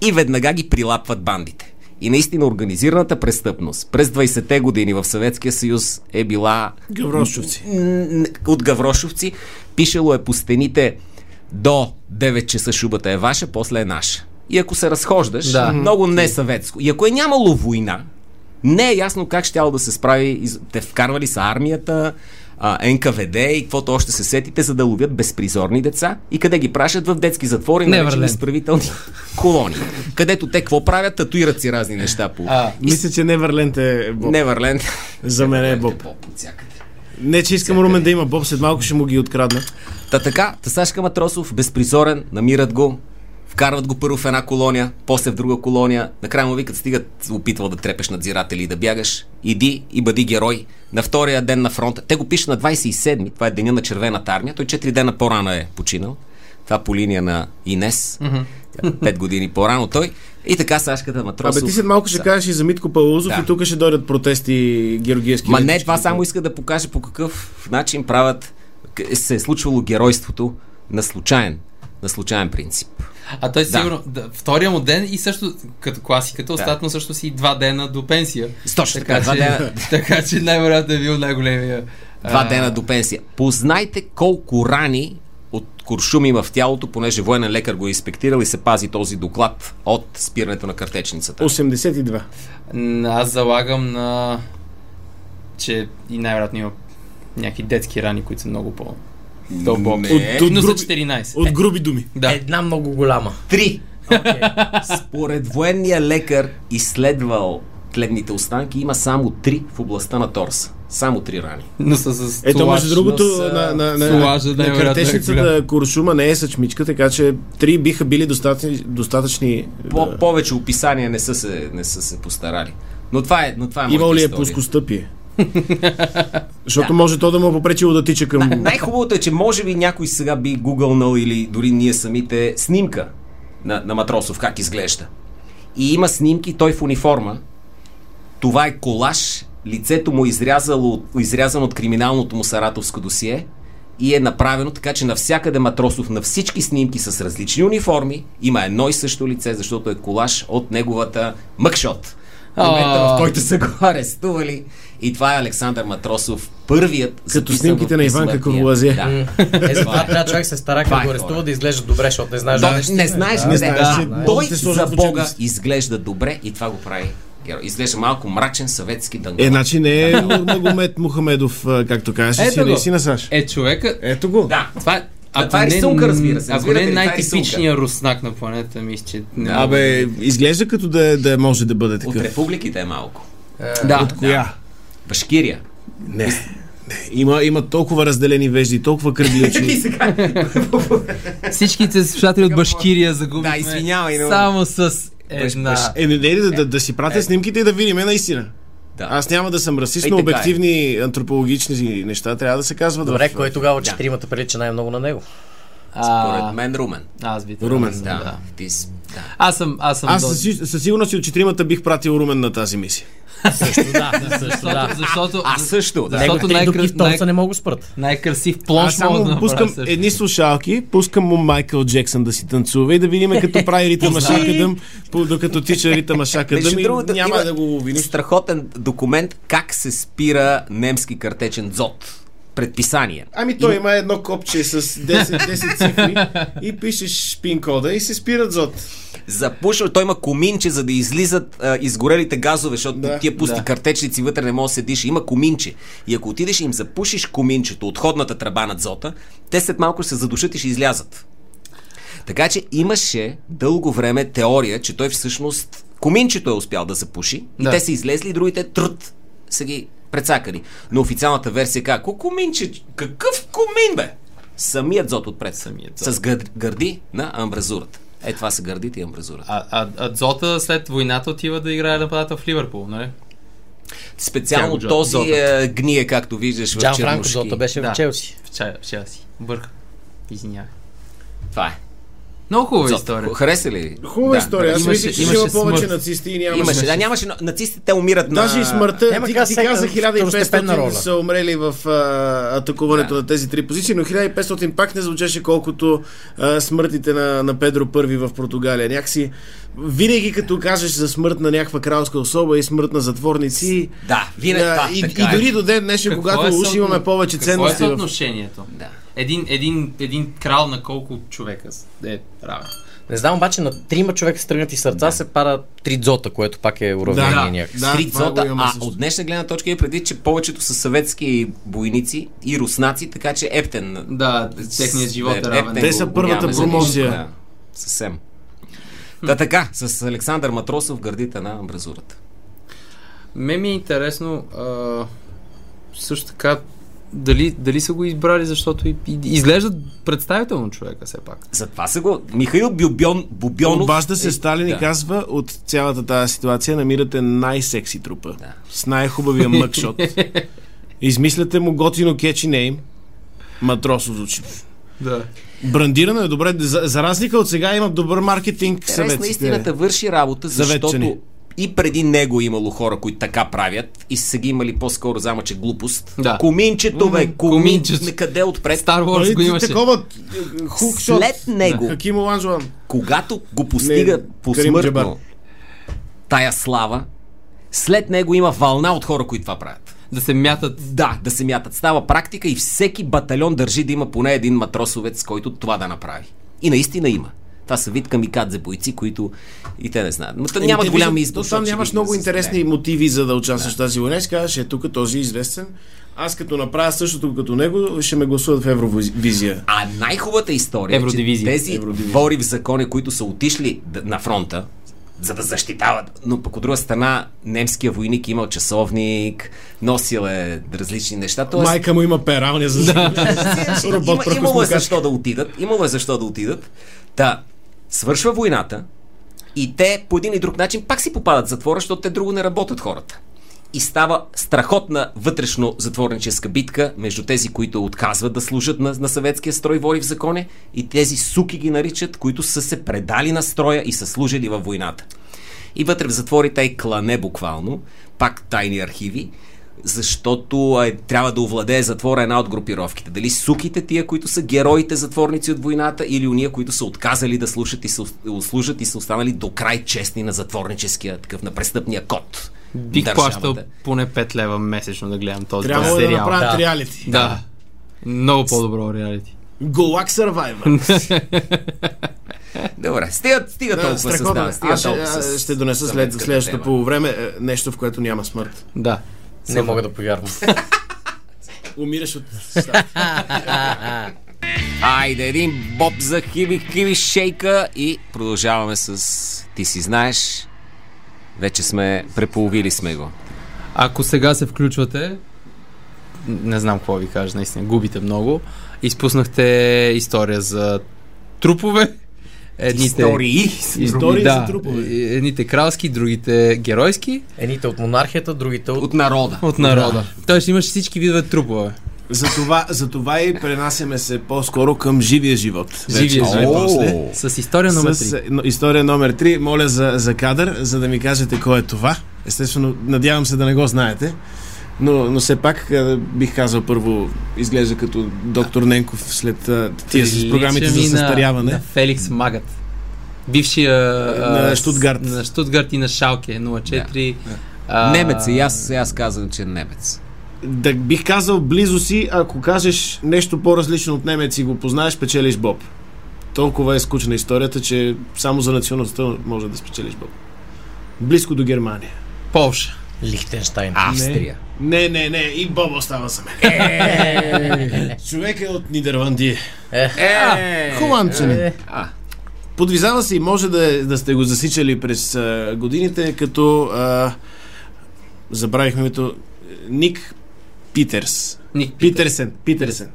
и веднага ги прилапват бандите. И наистина организираната престъпност през 20-те години в Съветския съюз е била Гаврошовци. от гаврошовци. Пишело е по стените до 9 часа шубата е ваша, после е наша. И ако се разхождаш, Да. много не съветско. И ако е нямало война, не е ясно как щяло да се справи. Те вкарвали са армията, а, НКВД и каквото още се сетите, за да ловят безпризорни деца и къде ги пращат в детски затвори, наречени изправителни [laughs] колонии. Където те какво правят? Татуират си разни неща по... А, Мисля, че Неверленд е Боб. Неверленд. За мен е Боб. Боб всякъде. Не, че искам Румен да има Боб, след малко ще му ги открадна. Та така, Тасашка Матросов, безпризорен, намират го Вкарват го първо в една колония, после в друга колония. Накрая му викат, стигат, опитвал да трепеш надзиратели и да бягаш. Иди и бъди герой. На втория ден на фронта. Те го пишат на 27-ми, това е деня на червената армия. Той 4 дена по-рано е починал. Това по линия на Инес. Пет години по-рано той. И така Сашката Матросов. Абе, ти след малко ще кажеш и за Митко Паузов Да. и тук ще дойдат протести георгиевски. Ма не, това само иска да покаже по какъв начин правят се е случвало геройството на случайен, на случайен принцип. А той Да. сигурно, да, втория му ден и също като класиката, остат му също си два дена до пенсия. Точно така, Така, два че, дена, [laughs] така че най-вероятно е бил най-големия. два а, дена до пенсия. Познайте колко рани от куршум има в тялото, понеже военен лекар го е инспектирал и се пази този доклад от спирането на картечницата. 82. м, Аз залагам на... че и най-вероятно има някакви детски рани, които са много по... Дълбоки. Не. От- от за груби- 14. От груби думи. Да. Една много голяма. Три. Според военния лекар, изследвал тлебните останки, има само три в областта на торса. Само три рани. Но са с Ето, между другото, са- на, на, на, на най-вероятно е картечницата Куршума не е съчмичка, така че три биха били достатъчни, достатъчни По- да. повече описания не са се, не са се постарали. Но това е, но това е Имал ли е плоскостъпие? [laughs] Защото може то да му е попречило да тича към... Най-хубавото е, че може би някой сега би гугълнал или дори ние самите снимка на, на Матросов, как изглежда. И има снимки, той в униформа. Това е колаж, лицето му е изрязало, изрязано от криминалното му саратовско досие и е направено така, че навсякъде Матросов на всички снимки с различни униформи има едно и също лице, защото е колаж от неговата мъкшот. В момента, в който са го [laughs] арестували. И това е Александър Матросов, първият Като снимките на Иванка безсмъртния. Ковлазе. Да. Е, затова трябва човек се стара, Това като е го арестува, да изглежда добре, защото не знаеш Да, не знаеш, Да, не не знаеш. Да, да. Той да за Бога изглежда добре и това го прави герой. Изглежда малко мрачен съветски дънгъл. Е, значи не е Магомед Мухамедов, както кажеш, си Ето го. наистина Саш. Е, човека... Ето го. Да. Това е... Да, това е рисунка, разбира се. Ако не е е най-типичният руснак на планета, мисля, че... не Абе, изглежда като да, да може да бъде От такъв. републиките е малко. Да. От коя? Башкирия. Не. не. Има, има толкова разделени вежди, толкова кръгли очи. [laughs] Всичките слушатели от Башкирия загубихме Да, извинявай, но- само с една... баш- Е, не, не, да, да, да си пратя снимките и да видим наистина. Да. Аз няма да съм расист, но е. обективни антропологични неща трябва да се казват. Добре, в- кой тогава от четиримата прилича най-много на него? Според мен Румен. Аз би Румен, да. Да. Ти да. Аз съм, аз съм Аз със, със сигурност и от четиримата бих пратил Румен на тази мисия. Също да, също [laughs] Защото, да. защото, Аз също, да. Защото три дупки в торца най- не мога да спрат. най-красив Аз плонш мога да само направя пускам също. едни слушалки, пускам му Майкъл Джексън да си танцува и да видим като прави ритъма шакадъм, докато тича ритъма шакадъм и няма има да го лови нищо. Страхотен документ как се спира немски картечен дзот. Предписания. Ами той има едно копче с 10, 10 [laughs] цифри и пишеш пин кода и се спират зод. Запушва, той има коминче, за да излизат а, изгорелите газове, защото Да, тия пусти да. картечници вътре не може да се диша. Има коминче. И ако отидеш и им запушиш коминчето, отходната тръба над зота, те след малко ще се задушат и ще излязат. Така че имаше дълго време теория, че той всъщност коминчето е успял да запуши и Да. те са излезли и другите труд са ги прецакали. Но официалната версия е ко коминче? Какъв комин бе? Самият зот отпред. Самият зот. С гър- гърди на амбразурата. Е, това са гърдите и амбразурата. А, а, а Дзота след войната отива да играе нападател в Ливърпул, нали? Специално Джо- този Зота. е, гние, както виждаш в Джан Франко чернушки. Зота беше Да. в Челси. В Челси. Бърка. Извинявай. Това е. Много хубава Зота. история. Хареса ли? Хубава Да, история. Аз мислих, че ще имаше има повече смърт. нацисти и нямаше. Имаше, да, нямаше, но нацистите те умират на... Даже и смъртта, Няма ти, ти каза второстепенна 1500 роля. са умрели в а, атакуването Да. на тези три позиции, но 1500 пак не звучеше колкото а, смъртите на, на Педро I в Португалия. Някакси, винаги като кажеш за смърт на някаква кралска особа и смърт на затворници, Да, винаги да, и, така и е. дори до ден днешен, когато е уж имаме повече Какво е ценности в... съотношението? Да. Един, един, един крал на колко човека е равен? Не знам, обаче на трима човека с тръгнати сърца се пара три дзота, което пак е уравнение Да. някакси. Да, Три дзота, а също. от днешна гледна точка е предвид, че повечето са съветски бойници и руснаци, така че Ептен... Да, техният живот е Ептен равен. Те са първата промоция. Да, съвсем. Та така, с Александър Матросов гърдите на амбразурата. Ме ми е интересно а, също така Дали, дали са го избрали, защото и, и, изглежда представително човека все пак. Затова са го... Михаил Бюбьон, Бубьонов... Обажда се е- Сталин и да. казва, от цялата тази ситуация намирате най-секси трупа. Да. С най-хубавия мъкшот. Измисляте му готино кетчи нейм. Матросов звучи. Да. Брандирано е добре. За, за разлика от сега има добър маркетинг. Интерес на истината върши работа, защото. И преди него е имало хора, които така правят и са ги имали по-скоро замъче глупост. Да. Коминчето, бе, коминчето. Къде отпред? Стар Wars го имаше. Такова е, хукшот. След него, Оланжуан. когато го постига Не, Карим Джабар. посмъртно тая слава, след него има вълна от хора, които това правят. Да се мятат. Да, да се мятат. Става практика и всеки батальон държи да има поне един матросовец, който това да направи. И наистина има. Това са вид камикадзе бойци, които и те не знаят. Но те нямат голям избор. то Там нямаш ще много да интересни стреляят. мотиви за да участваш в тази война. Казваш, е, тук този е известен. Аз като направя същото като него, ще ме гласуват в Евровизия. А най-хубавата история е, че тези вори в закони, които са отишли на фронта, за да защитават. Но пък от друга страна, немския войник имал часовник, носил е различни неща. Тоест, Майка му има пералня за [laughs] има, робот имало е защо да отидат. Имало е защо да отидат. Та, свършва войната и те по един или друг начин пак си попадат в затвора, защото те друго не работят хората. И става страхотна вътрешно затворническа битка между тези, които отказват да служат на, на съветския строй воли в законе и тези суки ги наричат, които са се предали на строя и са служили във войната. И вътре в затворите е клане буквално, пак тайни архиви, защото е, трябва да овладее затвора една от групировките. Дали суките тия, които са героите затворници от войната, или уния, които са отказали да слушат и са, служат и са останали до край честни на затворническия, такъв на престъпния код. Бих Държавата. плащал поне 5 лева месечно да гледам този Трябва да сериал. направят Да. реалити. Да. Много по-добро реалити. Голак Survivor. [laughs] Добре, стига, стига Да, толкова с да, стига Аз ще, толкова а, с ще донеса след, следващото време е, нещо, в което няма смърт. Да. Не мога да повярвам. [laughs] Умираш от... [laughs] Айде, един боб за хиби хиби шейка и продължаваме с Ти си знаеш. Вече сме, преполовили сме го. Ако сега се включвате, не знам какво ви кажа, наистина, губите много. Изпуснахте история за трупове. Едните, Истории. Истории да, за трупове. Едните кралски, другите геройски Едните от монархията, другите от... От народа. от народа. Тоест имаш всички видове трупове. Затова, затова и пренасяме се по-скоро към живия живот. Живия Вече, живот. С история номер С 3. е, но- история номер 3. Моля за, за кадър, за да ми кажете кой е това. Естествено, надявам се да не го знаете. Но, но все пак е, бих казал първо, изглежда като доктор Ненков след е, тия с програмите за състаряване. На, на Феликс Магът. Бившия На а, Штутгарт. На Штутгарт и на Шалке 04. а, Немец и аз, аз казвам, че е немец. Да бих казал близо си, ако кажеш нещо по-различно от немец и го познаеш, печелиш Боб. Толкова е скучна историята, че само за националността може да спечелиш Боб. Близко до Германия. Полша. Лихтенштайн. Австрия. Не, не, не, и Боб остава за мен. Човек е от Нидерландия. Е, Холандчанин. а, Подвизава се и може да, да сте го засичали през а, годините, като а, забравихме името Ник Питерс. Ник Питерсен. Питерсен.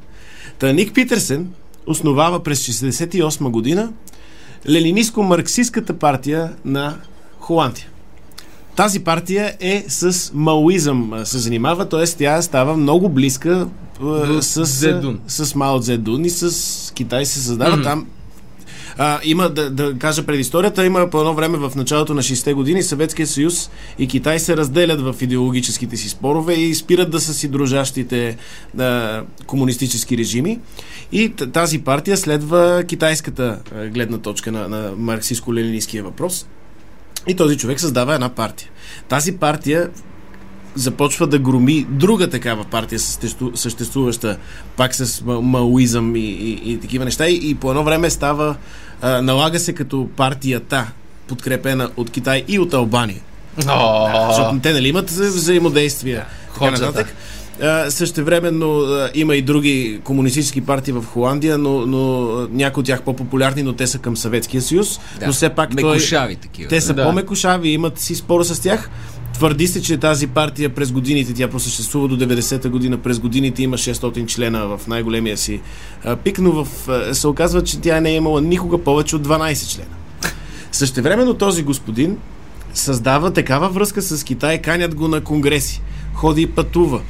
Та Ник Питерсен основава през 68 година Ленинистко-марксистската партия на Холандия. Тази партия е с маоизъм се занимава, т.е. тя става много близка До с, Цзедун. с Мао Цзедун и с Китай се създава Мгм. там. А, има, да, да кажа предисторията, има по едно време в началото на 60-те години Съветския съюз и Китай се разделят в идеологическите си спорове и спират да са си дружащите а, комунистически режими. И тази партия следва китайската гледна точка на, на марксистско-ленинистския въпрос. И този човек създава една партия. Тази партия започва да громи друга такава партия, съществу- съществуваща пак с ма- маоизъм и, и, и такива неща. И, и по едно време става, а, налага се като партията, подкрепена от Китай и от Албания. Защото те нали имат вза- взаимодействие. така нататък. Същевременно има и други комунистически партии в Холандия, но, но някои от тях по-популярни, но те са към Съветския съюз. да. Но все пак той, Мекушави такива. те са Да. по-мекошави, имат си спор с тях. Твърди се, че тази партия през годините, тя просъществува до 90-та година, през годините има 600 члена в най-големия си пик, но в, се оказва, че тя не е имала никога повече от 12 члена. Същевременно този господин създава такава връзка с Китай, канят го на конгреси, ходи и пътува.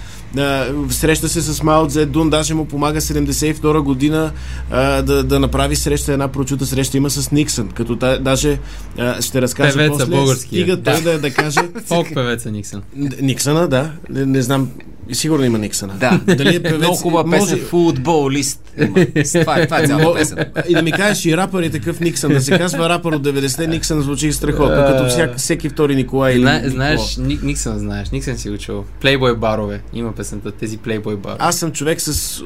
Среща се с Мао Цзедун, даже му помага 72 година а, да, да направи среща, една прочута среща има с Никсън, като та, даже а, ще разкаже Певеца после, българския. стига той да, да каже [laughs] Фолк певеца Никсън. Никсъна, да, не, не знам, сигурно има Никсъна. Да. Дали е певец? Много хубава песен. Футболист. Има. Това е, това е цялата песен. И да ми кажеш и рапър е такъв Никсън. Да се казва рапър от 90-те, Никсън звучи страхотно, като всяк, всеки втори Николай или Зна, Никола. знаеш, Ник, Никсън знаеш, Никсън си учил. Плейбой барове. Има песента, тези плейбой барове. Аз съм човек с е,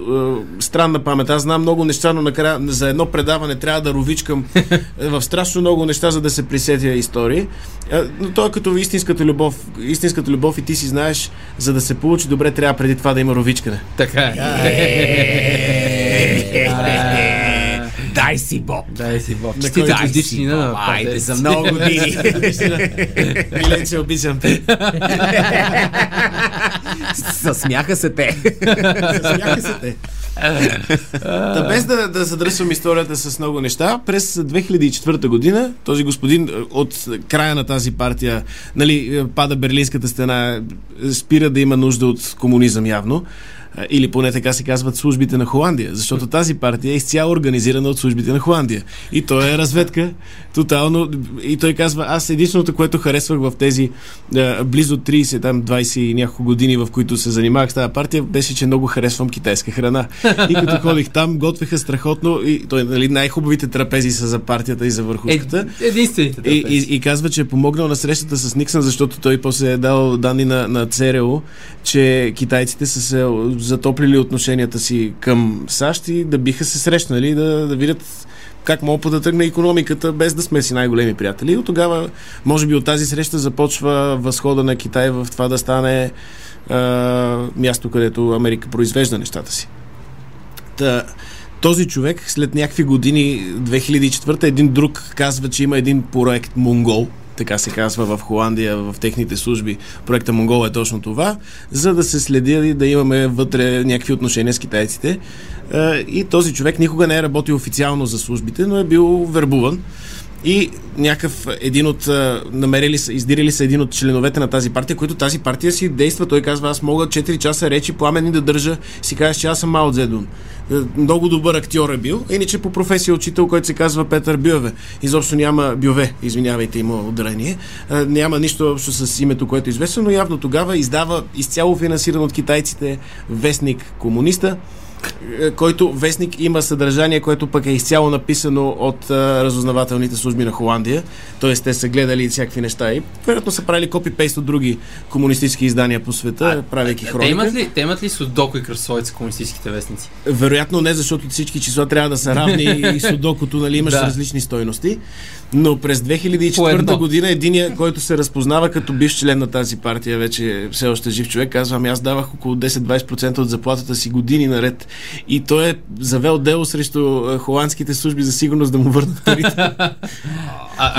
странна памет. Аз знам много неща, но накрая за едно предаване трябва да ровичкам е, в страшно много неща, за да се присетя истории. Е, но то е като истинската любов. Истинската любов и ти си знаеш, за да се получи добре, трябва преди това да има ровичкане. Така е. Дай си Боб. Дай си Боб. Честити който годишнина си, Боб, Айде, за много [laughs] години. Миленце, обичам те. Засмяха се те. Засмяха се те. Та без да, да задръсвам историята с много неща, през 2004 година този господин е, от края на тази партия, нали, е, пада Берлинската стена, е, спира да има нужда от комунизъм явно, или поне така се казват службите на Холандия, защото тази партия е изцяло организирана от службите на Холандия. И той е разведка, тотално. И той казва, аз единственото, което харесвах в тези е, близо 30, там 20 и няколко години, в които се занимавах с тази партия, беше, че много харесвам китайска храна. И като ходих там, готвеха страхотно и той, нали, най-хубавите трапези са за партията и за върхушката. Е, единствените И, трапези. и, и казва, че е помогнал на срещата с Никсън, защото той после е дал данни на, на ЦРУ, че китайците са се затоплили отношенията си към САЩ и да биха се срещнали, да, да видят как мога да тръгне економиката, без да сме си най-големи приятели. И от тогава, може би от тази среща започва възхода на Китай в това да стане а, място, където Америка произвежда нещата си. Та, този човек след някакви години, 2004 един друг казва, че има един проект Монгол, така се казва в Холандия, в техните служби. Проекта Монгол е точно това, за да се следи и да имаме вътре някакви отношения с китайците. Е, И този човек никога не е работил официално за службите, но е бил вербуван. И някакъв един от намерили са, издирили са един от членовете на тази партия, който тази партия си действа. Той казва, аз мога 4 часа речи пламени да държа. Си казва, че аз съм Мао Цзедун. Е, Много добър актьор е бил. Иначе по професия учител, който се казва Петър Бюве. Изобщо няма Бюве, извинявайте, има ударение. Е, Няма нищо общо с името, което е известно, но явно тогава издава изцяло финансиран от китайците вестник комуниста който вестник има съдържание, което пък е изцяло написано от а, разузнавателните служби на Холандия. Тоест, те са гледали всякакви неща и вероятно са правили копипейст от други комунистически издания по света, правейки Те хроника. имат ли, те имат ли судоко и кръсовица комунистическите вестници? Вероятно не, защото всички числа трябва да са равни и [laughs] судокото, нали, имаш Да. различни стойности. Но през По 2004 едно. година единия, който се разпознава като бивш член на тази партия, вече все още жив човек, казва, ами аз давах около 10-20% от заплатата си години наред. И той е завел дело срещу холандските служби за сигурност да му върнат парите. [laughs]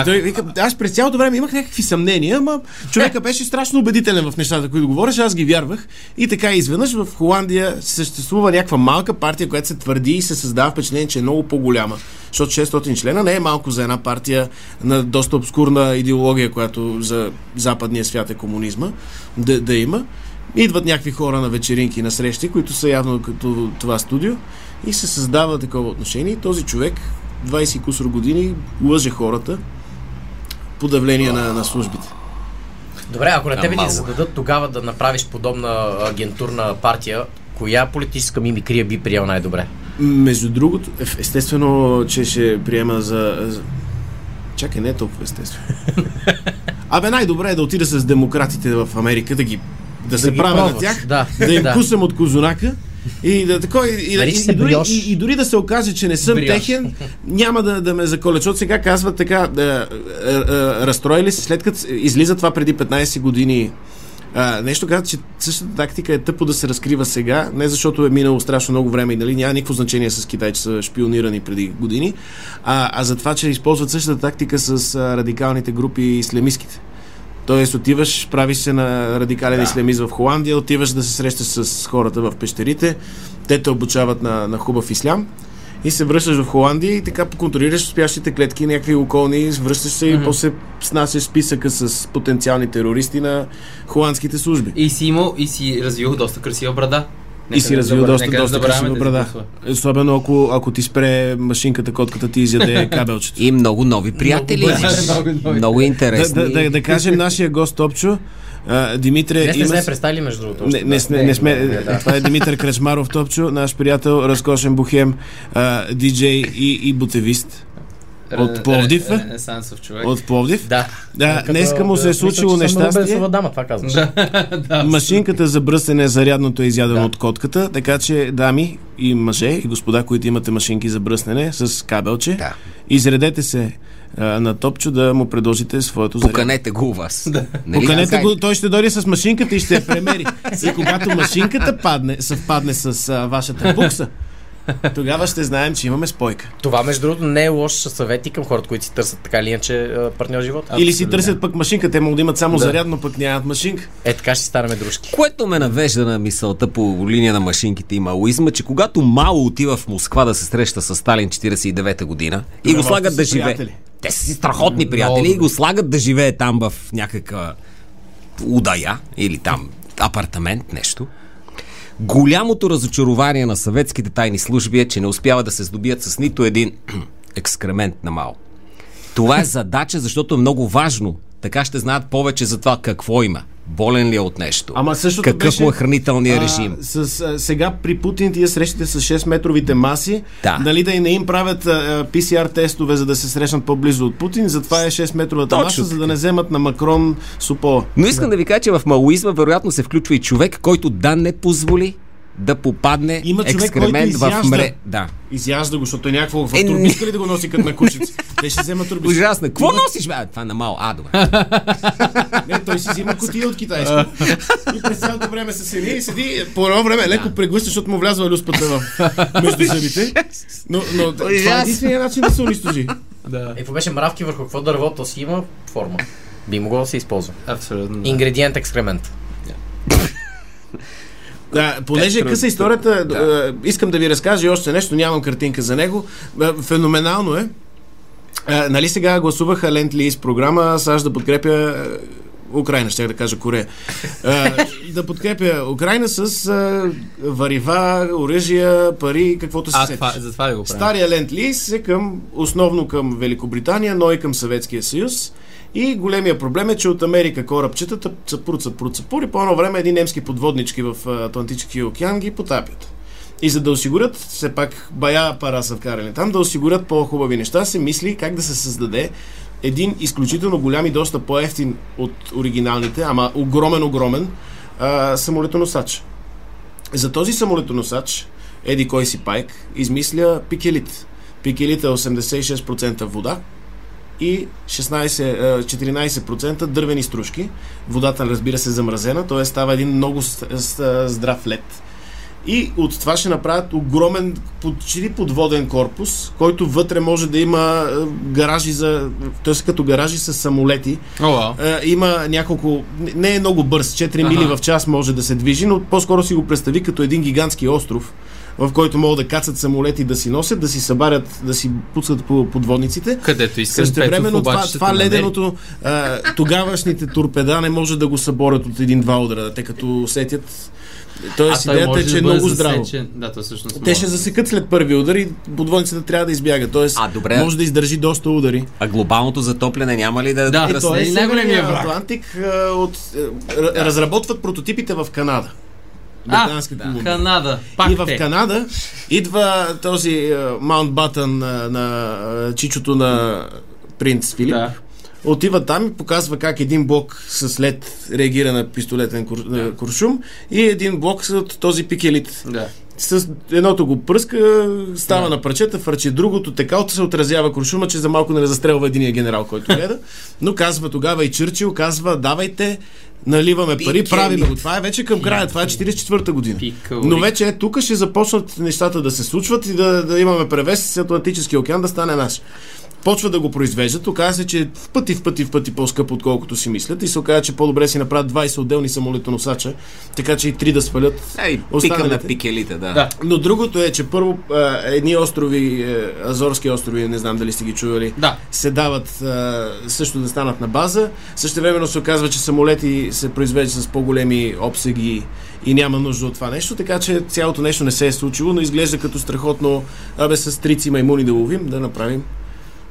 Той вика, аз през цялото време имах някакви съмнения, ама човека беше страшно убедителен в нещата, които говореше, аз ги вярвах. И така изведнъж в Холандия съществува някаква малка партия, която се твърди и се създава впечатление, че е много по-голяма. Защото 600 члена не е малко за една партия на доста обскурна идеология, която за западния свят е комунизма, да, да има. Идват някакви хора на вечеринки, на срещи, които са явно като това студио и се създава такова отношение. И този човек, 20 кусор години, лъже хората, по давление на, на службите. Добре, ако на тебе ти малко. зададат тогава да направиш подобна агентурна партия, коя политическа мимикрия би приел най-добре? Между другото, естествено, че ще приема за... за... Чакай, не е толкова естествено. [laughs] Абе, най-добре е да отида с демократите в Америка, да ги да, се ги правя на тях, Да, да им да. кусам от козунака и да тако, и, и, Нарича и, се и, дори, и, и дори да се окаже, че не съм Бриош. техен, няма да, да ме заколят, защото сега казват така, да, е, е, разстроили се, след като излиза това преди 15 години а, нещо казват, че същата тактика е тъпо да се разкрива сега, не защото е минало страшно много време и нали, няма никакво значение с Китай, че са шпионирани преди години, а, а за това, че използват същата тактика с а, радикалните групи и ислямистските. Тоест отиваш, правиш се на радикален Да. ислямист в Холандия, отиваш да се срещаш с хората в пещерите, те те обучават на, на хубав ислям и се връщаш в Холандия и така контролираш спящите клетки, някакви околни, връщаш се и после снасяш списъка с потенциални терористи на холандските служби. И си имал, и си развил доста красива брада. И си развил забра- доста, нека доста красива брада. Особено ако, ако ти спре машинката, котката ти изяде [laughs] кабелчето. И много нови приятели. Много нови. Много Да, интересни. да, да, да кажем нашия гост Топчо, а, Димитре, Днес не сме с- представили между другото. Не, не, да. сме, не сме. Това е Димитър Кречмаров Топчо, наш приятел, разкошен бухем, а, диджей и, и бутевист. От Пловдив, ре-? Ренесансов човек. От Пловдив. Да. Да, Като, днеска му се е мисля, случило съм нещастие. Нобелсова дама, това казваш. да. [laughs] Машинката за бръсене, зарядното е изядено Да. от котката, така че дами и мъже и господа, които имате машинки за бръснене с кабелче, Да. изредете се а, на Топчо да му предложите своето зарядно. Поканете го у вас. Нали? Поканете го, той ще дойде с машинката и ще я премери. И когато машинката падне, съвпадне с а, вашата букса, тогава ще знаем, че имаме спойка. Това, между другото, не е лош съвет и към хората, които си търсят така или иначе партньор в живота. Или си търсят пък машинка, те могат да имат само Да. зарядно, пък нямат машинка. Е, така ще станем дружки. Което ме навежда на мисълта по линия на машинките и маоизма, че когато Мао отива в Москва да се среща с Сталин 49-та година и го слагат да живее. Те са си страхотни приятели Много и го слагат да живее там в някаква удая или там апартамент, нещо. Голямото разочарование на съветските тайни служби е, че не успяват да се здобият с нито един [clears throat] екскремент на Мао. Това е задача, защото е много важно. Така ще знаят повече за това какво има. Болен ли е от нещо? Ама същото Какъв беше, му е хранителният режим? А, с, а, сега при Путин тия срещите с 6-метровите маси, Да. нали да и не им правят а, PCR тестове, за да се срещнат по-близо от Путин, затова е 6-метровата Точно маса, за да не вземат на Макрон супола. Но искам да ви кажа, че в маоизма вероятно се включва и човек, който да не позволи да попадне Има човек, екскремент в мре. Да. Изяжда го, защото е някакво в Е, турбичка ли да го носи като на кучица. Те ще вземат турбичка. Ужасно. Какво Има- носиш, бе? Това е на Мао. А, добре. [laughs] Не, той си взима котия от китайско. и през цялото време се седи и седи. По едно време леко прегъща, защото му влязва люспата в между зъбите. Но, но това е единствения начин да се унищожи. Да. Е, беше мравки върху какво дърво, то си има форма. Би могло да се използва. Абсолютно. Да. Ингредиент екскремент. [laughs] Да, понеже е къса историята, да. искам да ви разкажа и още нещо, нямам картинка за него. А, Феноменално е. А, нали сега гласуваха Ленд Лиз програма САЩ да подкрепя Украина, ще да кажа Корея. А, [laughs] да подкрепя Украина с а, варива, оръжия, пари, каквото се сетиш. за това ли го правим? Стария ленд лиз е към, основно към Великобритания, но и към Съветския съюз. И големия проблем е, че от Америка корабчетата цапур, цапур, цапур и по едно време едни немски подводнички в Атлантическия океан ги потапят. И за да осигурят, все пак бая пара са вкарали там, да осигурят по-хубави неща, се мисли как да се създаде един изключително голям и доста по-ефтин от оригиналните, ама огромен, огромен а, самолетоносач. За този самолетоносач Еди кой си пайк измисля пикелит. Пикелит е 86% вода и 16, е, 14% дървени стружки. Водата, разбира се, е замразена, т.е. става един много здрав лед. И от това ще направят огромен, почти подводен корпус, който вътре може да има е, гаражи за... т.е. като гаражи с самолети, вау. е, има няколко. Не е много бърз, 4 Аха. мили в час може да се движи, но по-скоро си го представи като един гигантски остров, в който могат да кацат самолети да си носят, да си събарят, да си пускат по подводниците. Където искам Същевременно това, това леденото, а, тогавашните торпеда не може да го съборят от един-два удара, те като усетят. А Тоест той идеята е, че да е много здраво. Да, то всъщност Те ще засекат след първи удар и подводницата трябва да избяга. Тоест, А, добре. може да издържи доста удари. А глобалното затопляне няма ли да... Да, да се- е Е, най-големия. Атлантик а, от, а, разработват прототипите в Канада. А, Британска Колумбия. Канада. Пак И в те. Канада идва този а, Маунт Батън на, на а, чичото на принц Филип. Да. Отива там и показва как един блок с лед реагира на пистолетен кур, куршум и един блок от този пикелит. Да. С едното го пръска, става на парчета, фърчи другото, така от се отразява куршума, че за малко не застрелва единия генерал, който [laughs] гледа. Но казва тогава и Чърчил, казва, давайте, наливаме пари, правиме го. Това е вече към края, това е 44-та година. Но вече е, тук ще започнат нещата да се случват и да, да имаме превес с Атлантическия океан да стане наш. Почва да го произвеждат, оказва се, че в пъти, в пъти, в пъти по-скъпо, отколкото си мислят и се оказа, че по-добре си направят 20 отделни самолетоносача, така че и три да свалят Ей, пика на пикелите, да. Да. Но другото е, че първо а, едни острови, е, Азорски острови, не знам дали сте ги чували, Да. се дават а, също да станат на база. Също времено се оказва, че самолети се произвеждат с по-големи обсеги и няма нужда от това нещо, така че цялото нещо не се е случило, но изглежда като страхотно, абе с трици маймуни да ловим, да направим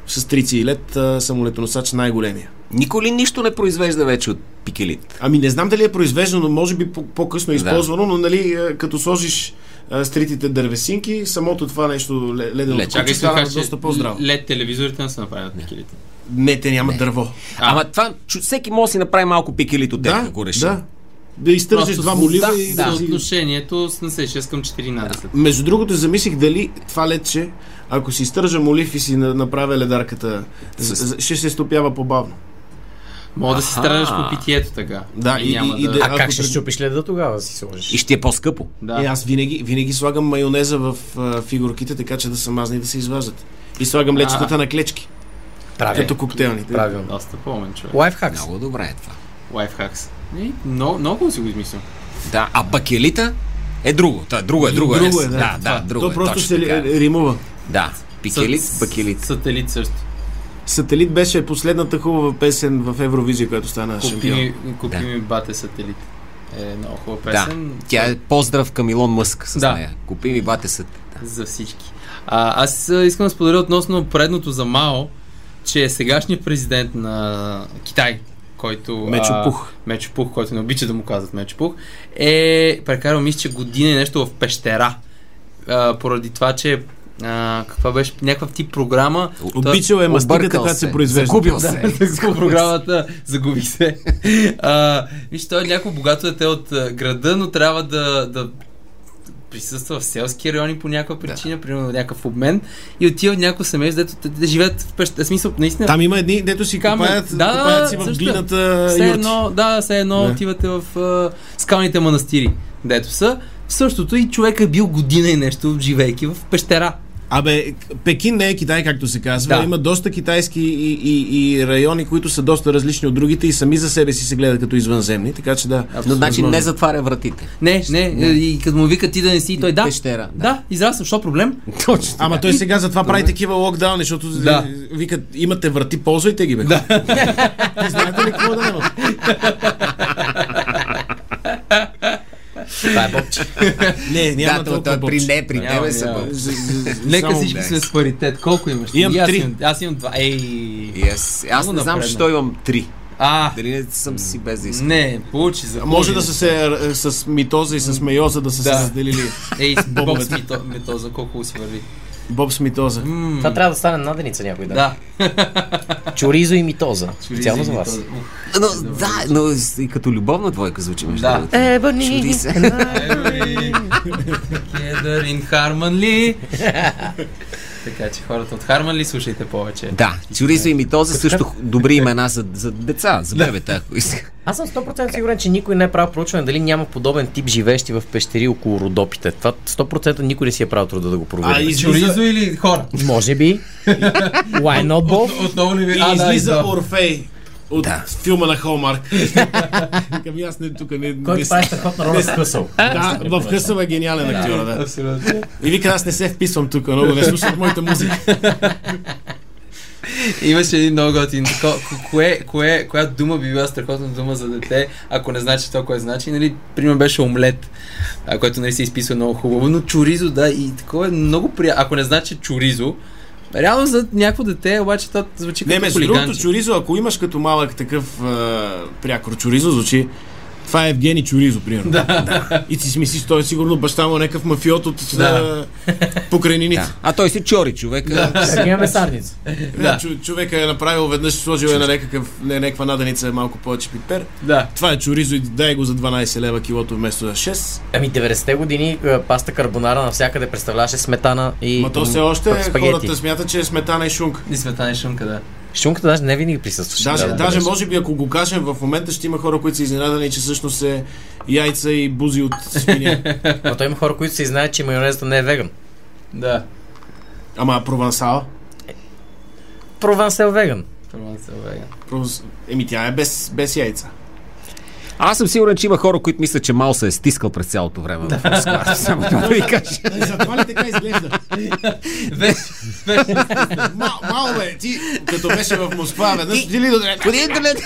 с трици и лед а, самолетоносач най-големия. Никой ли нищо не произвежда вече от пикелите? Ами не знам дали е произвеждано, може би по- по-късно е Да. използвано, но нали, като сложиш а, стритите дървесинки, самото това нещо ле- ледено Лед. Чакай, става че доста по-здраво. лед телевизорите не са направени от никелите. Не, те нямат дърво. А. Ама това, всеки може да си направи малко пикелито, те, Да, ако реши. да. Да изтържиш два молива да, и да. да, си... Съотношението 76 към 14. Между другото, замислих дали това ледче, ако си изтържа молив и си на- направя ледарката, з- ще се стопява по-бавно. Мога да си Аха. страдаш по питието така. Да, и- няма и- и да... да- А как ще пред- щупиш леда тогава да си сложиш? И ще е по-скъпо. Да. Е, аз винаги, винаги слагам майонеза в а, фигурките, така че да са мазни и да се изваждат. И слагам лечетата на клечки, Правилно. като коктейлните. Правилно. Доста по-умен човек. Лайфхакс. Много добре е това. Лайфхакс. И, много, много си го измислил. Да, а бакелита е друго. Та, друго е, друго, Друго е. е, да. да, да, друго То е. просто се така. ри- римува. Да, пикелит, С- бакелит. Сателит също. Сателит беше последната хубава песен в Евровизия, която стана Купи, шампион. ми, купи Да. ми бате сателит. Е много хубава Да, песен. тя е поздрав към Илон Мъск с Да. нея. Купи ми бате съд. За всички. А, аз искам да споделя относно предното за Мао, че сегашният президент на Китай, който... Мечо а, Пух. Мечо Пух, който не обича да му казват Мечо Пух, е прекарал, мисля, че година и нещо в пещера. А, поради това, че а, каква беше някакъв тип програма. Обичал е мастиката, която се произвежда. Загубил Да, се. [laughs] загубих програмата, загубих се. [laughs] А, виж, той е някакво богато дете от града, но трябва да, да присъства в селски райони по някаква причина, примерно някакъв обмен и отива в някакво семейство, дето те живеят в пещера. Смисъл, наистина. Там има едни, дето си Камък. копаят, Да, копаят си в също. глината все едно, да, все едно Да. отивате в а, скалните манастири, дето са. Същото и човек е бил година и нещо, живейки в пещера. Абе, Пекин не е Китай, както се казва. Да. Има доста китайски и, и, и райони, които са доста различни от другите и сами за себе си се гледат като извънземни, така че да. Но значи не затваря вратите. Не, не, и като му викат ти да не си, той да. Пещера. Да, израства, що проблем? [laughs] Точно. Ама той сега затова прави такива локдауни, защото Да. да. викат, имате врати, ползвайте ги, бе. Да. [laughs] Знаете ли какво да? [laughs] Това е бобче. [laughs] Не, няма Да, то, толкова то, при бобче. не, при Няма, тебе са бобче. Нека всички сме с паритет. Колко имаш? Имам три. Имам, аз имам два. Ей. И аз, не знам, защо имам три. А, Дали не съм си без да искам. не, получи за Може да са се е, с митоза и с мейоза да са Да. се разделили. Ей, с боб с мито, метоза, колко си върви. Боб с митоза. М, Това трябва да стане наденица някой да. Да. [laughs] Чоризо и митоза. Специално за вас. Но, да, но и като любовна двойка звучи между Да. другото. Ебани. Се. [laughs] Together in Harmonly. [laughs] така че хората от Harmonly слушайте повече. Да, Чуризо и Митоза също добри имена за, за деца, за бебета, ако иска. Аз съм 100% сигурен, че никой не е правил проучване дали няма подобен тип живещи в пещери около родопите. Това 100% никой не си е правил труда да го провери. А, излиза, Чоризо или хора? Може би. [laughs] Why not both? Отново ли ви? и излиза да. Орфей от Да. филма на Холмарк. Към [laughs] аз не тук не... Който не прави страхотна роля с късъл. Да, в Хъсъл е гениален актьор, да. И вика, аз не се вписвам тук, много не слушат моята музика. [laughs] Имаше един много готин. Кое, кое, коя дума би била страхотна дума за дете, ако не значи то, кое значи. Нали, пример беше омлет, а, който нали, се изписва много хубаво, но чоризо, да, и такова е много приятно. Ако не значи чоризо, реално за някакво дете, обаче то звучи Не, като между другото, чоризо, ако имаш като малък такъв а, прякор чоризо, звучи това е Евгений Чоризо, примерно. Да. И ти си мислиш, той е сигурно баща му някакъв мафиот от Да. да. покрайнините. Да. А той си чори човека. Сега месарница. Да. Чу, човека е направил веднъж, сложил е на някакъв, не, някаква наденица малко повече пипер. Да. Това е чоризо и дай го за 12 лева килото вместо за 6. Ами 90-те години а, паста карбонара навсякъде представляваше сметана и Ма то все още спагети. хората смятат, че е сметана и шунка. И сметана и шунка, да. Шунката даже не винаги присъстваше. Даже, да, да, даже да. може би, ако го кажем в момента, ще има хора, които са изненадани, че всъщност е яйца и бузи от свиня. [laughs] Но той има хора, които се знаят, че майонезата не е веган. Да. Ама провансала? Провансел веган. Прос- Еми тя е без, без яйца. Аз съм сигурен, че има хора, които мислят, че Мао се е стискал през цялото време. в Москва. [laughs] Само да ви кажа. Затова ли така изглежда? Мал, мал бе, ти като беше в Москва, веднъж ти ли до Ходи интернет!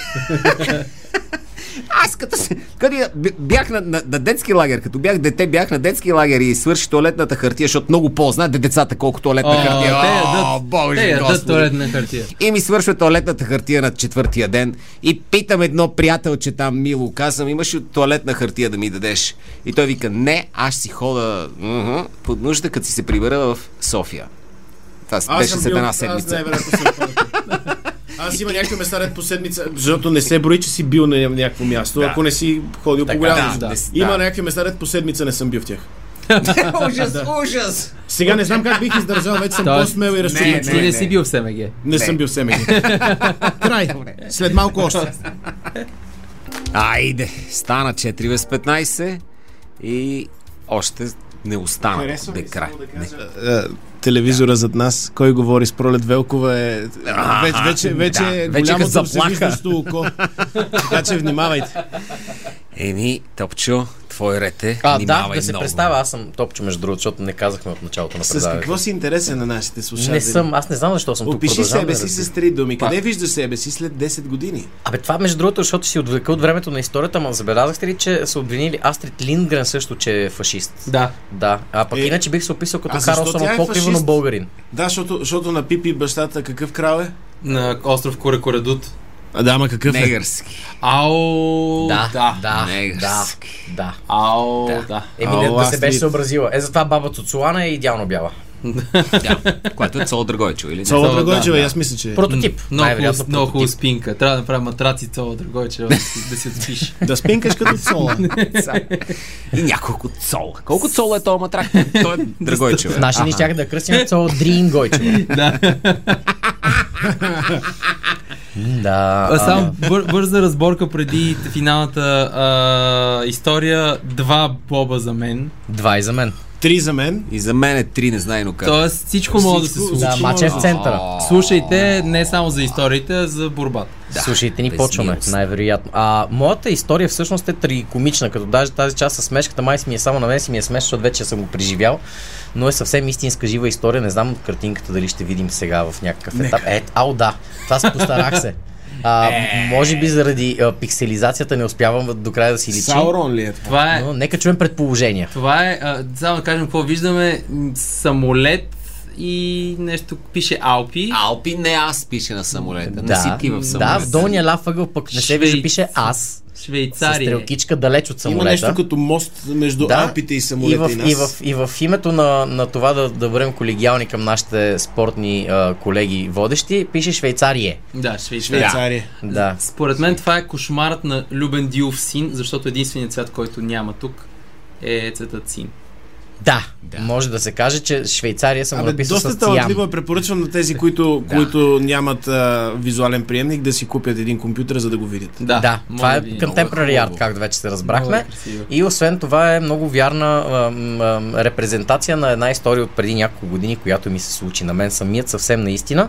Аз като, се, като бях на, на, на детски лагер, като бях дете, бях на детски лагер и свърши туалетната хартия, защото много по-знаят децата колко туалетна О, хартия. те О, ядат- Боже, Те ядат туалетна хартия. И ми свършва туалетната хартия на четвъртия ден и питам едно приятелче там, Мило, казвам, имаш ли туалетна хартия да ми дадеш? И той вика, не, аз си хода мгм, под нужда, като си се прибера в София. Това беше след една Аз седмица. най-вероятно съм ходил. [laughs] Аз има някакви места ред по седмица, защото не се брои, че си бил на някакво място, ако не си ходил по голямо. да, да, Има да. някакви места ред по седмица, не съм бил в тях. [laughs] ужас, ужас! Сега не знам как бих издържал, вече съм по-смел и разчупен. Не, Ти не си бил в СМГ. Не съм бил в СМГ. Край. След малко още. Айде, стана 4 без 15 и още не остана само да Не. кажа, е, телевизора зад нас, кой говори с Пролет Велкова е А, вече, вече, вече да, е вече голямото заплаха. око. [laughs] така че внимавайте. Еми, Топчо, твой ред е. А, да, да се много. представя, аз съм топчо, между другото, защото не казахме от началото на С предаването. какво си интересен на нашите слушатели? Не съм, аз не знам защо съм тук. Опиши себе си с три думи. Къде виждаш себе си след 10 години? Абе, това между другото, защото си отвлека от времето на историята, ма забелязахте ли, че са обвинили Астрид Линдгрен също, че е фашист? Да. Да, а пък Е, иначе бих се описал като Карлсон от покривано българин. Да, защото, защото на Пипи бащата какъв крал е? На остров Корекоредут. А да, ама какъв е? Негърски. Ау, Да, да, да, Негърски. да. Ау, Да. да. Еми, Ало, не, да се беше съобразила. Е, затова баба Цуцулана е идеално бяла. [laughs] Да, което е Цола Драгойчо, или не? Цола Да, да. аз мисля, че... Прототип. Много Най-вероятно хубав, много хубав прототип. спинка. Трябва да направя матраци цяло Драгойче, да си, да си отпише. [laughs] Да спинкаш като Цола. [laughs] И няколко цола. Колко цола е този матрак? Той е Драгойчо. Наши ни щяха да кръстим Цола Дрин да. Да. А, само бър, бърза разборка преди финалната а, история. Два боба за мен. Два и за мен. Три за мен. И за мен е три, не знае, но как. Тоест всичко може да се случи. Да, матч е в центъра. Слушайте не само за историите, а за борбата. Да, Слушайте ни, почваме, милост. най-вероятно. А моята история всъщност е трагикомична, като даже тази част с смешката май си ми е само на мен си ми е смешно, защото вече съм го преживял, но е съвсем истинска жива история. Не знам картинката дали ще видим сега в някакъв етап. Е, ау да, това се постарах се. [laughs] А, може би заради а, пикселизацията не успявам до края да си личи. Саурон ли е това? Това е, Но нека чуем предположения. това е а, само да кажем какво виждаме. Самолет и нещо пише Алпи. Алпи не аз пише на самолета. Не си ти в да, самолета. в долния ляв ъгъл пък не се вижда, пише аз. Швейцария. стрелкичка далеч от Има самолета. нещо като мост между Алпите и самолета и в, и, нас. и, в, и в името на, на това да, да бъдем колегиални към нашите спортни а, колеги водещи, пише Швейцарие. Да, Швейцария. Швейцария. Да. Според мен това е кошмарът на Любен Дилов син, защото единственият цвят, който няма тук е цветът син. Да, да, може да се каже, че Швейцария съм Абе, написал доста с талантливо е. Препоръчвам на тези, които, Да. които нямат а, визуален приемник, да си купят един компютър, за да го видят. Да, Да, това е contemporary art, хубаво. както вече се разбрахме. е. И освен това е много вярна а, а, репрезентация на една история от преди няколко години, която ми се случи на мен самият съвсем наистина.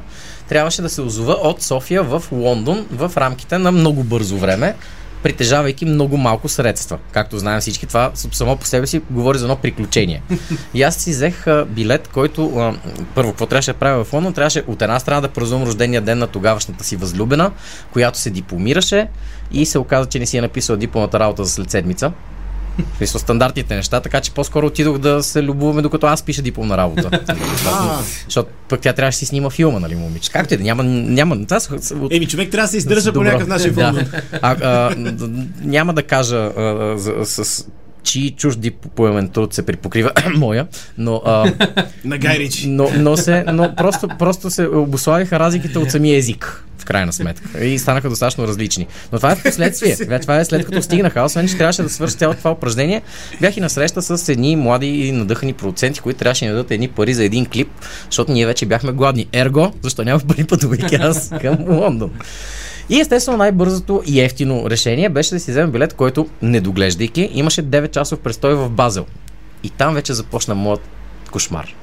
Трябваше да се озова от София в Лондон в рамките на много бързо време, притежавайки много малко средства. Както знаем всички, това само по себе си говори за едно приключение. [laughs] И аз си взех а, билет, който а, първо, какво трябваше да правя в Лондон? Трябваше от една страна да празнувам рождения ден на тогавашната си възлюбена, която се дипломираше и се оказа, че не си е написал дипломата работа за след седмица. В смисъл стандартните неща, така че по-скоро отидох да се любуваме, докато аз пиша дипломна работа. [laughs] Защото пък тя трябваше да си снима филма, нали, момиче. Както и да, няма, няма, са, са- от- Еми, човек трябва да се издържа по някакъв начин. Да. А, а, няма да кажа а, за, с чии чужди поемен труд се припокрива [clears throat] моя, но, а, [laughs] На Гай но, но, се, но просто, просто се обославиха разликите от самия език в крайна сметка. И станаха достатъчно различни. Но това е в последствие. [laughs] Това е след като стигнаха. Освен, че трябваше да свърша цялото това упражнение, бях и на среща с едни млади и надъхани продуценти, които трябваше да дадат едни пари за един клип, защото ние вече бяхме гладни. Ерго, защо няма пари пътувайки аз към Лондон. И естествено най-бързото и ефтино решение беше да си вземем билет, който, не доглеждайки, имаше 9 часов престой в Базел. И там вече започна моят Кошмар.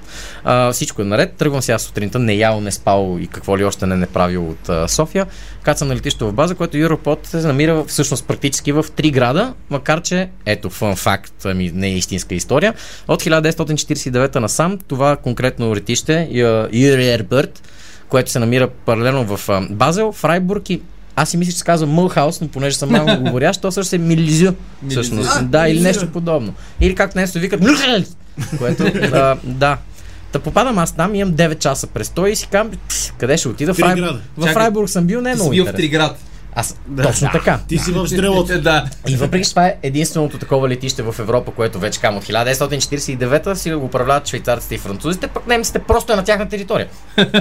А, всичко е наред. Тръгвам сега сутринта, не ял, не спал и какво ли още не не правил от а, София. Кацам на летището в база, което Европод се намира всъщност практически в три града, макар че, ето, фан факт, ами не е истинска история. От 1949 насам това конкретно летище, Юриербърт, което се намира паралелно в а, Базел, Фрайбург и аз си мисля, че се казва Мълхаус, но понеже съм малко [laughs] говорящ, то също е Милизю. Всъщност. Да, или нещо подобно. Или както нещо викат което, [laughs] а, да. Та попадам аз там, имам 9 часа престой и си казвам, «Пс, къде ще отида? Три Фрай... В Чакай, Фрайбург съм бил, не е Ти си много бил в. Триград. Аз, точно така. Ти си в стрелото. Да. И въпреки, че това е единственото такова летище в Европа, което вече кам от 1949 си го управляват швейцарците и французите, пък немците просто е на тяхна територия.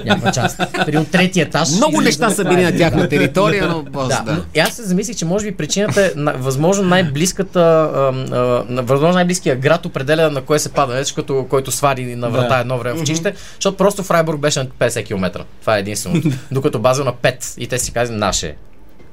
Някаква част. При от третия етаж. Много неща са да били на тяхна територия, но после Да, да. и аз се замислих, че може би причината е на, възможно най-близката, възможно най-близкия град определя на кое се пада, вече като който свари на врата Да. едно време в училище, защото просто Фрайбург беше на 50 км. Това е единственото. [laughs] Докато Базел на 5 и те си казват наше.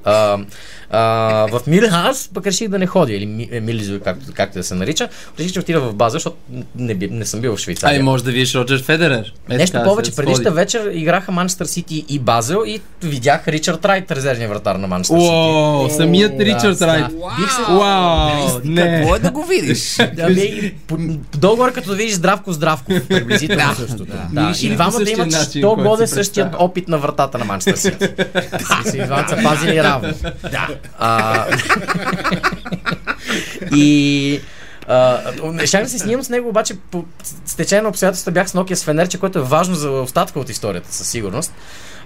Е». А, в Милхаус пък реших да не ходя, или Ми- е, Милизо, както, както да се нарича. Реших, че отида в Базел, защото не, би- не съм бил в Швейцария. Ай, може да видиш Роджер Федерер. Е, Нещо повече, се предишната вечер играха Манчестър Сити и Базел и видях Ричард Райт, резервния вратар на Манчестър Сити. Самият Ричард да, Райт. Бих се... Вау, не. Какво е да го видиш? [laughs] Ами, по- долу-горе като да видиш Здравко Здравко. Приблизително [laughs] същото. Да. Видиш ли И двамата имат начин, що който годе си същият опит на вратата на Манчестър Сити. [laughs] И двамата са пазили равно. Да. А, и щях да се снимам с него, обаче по стечение на обстоятелствата бях с Nokia с фенерче, което е важно за остатъка от историята, със сигурност.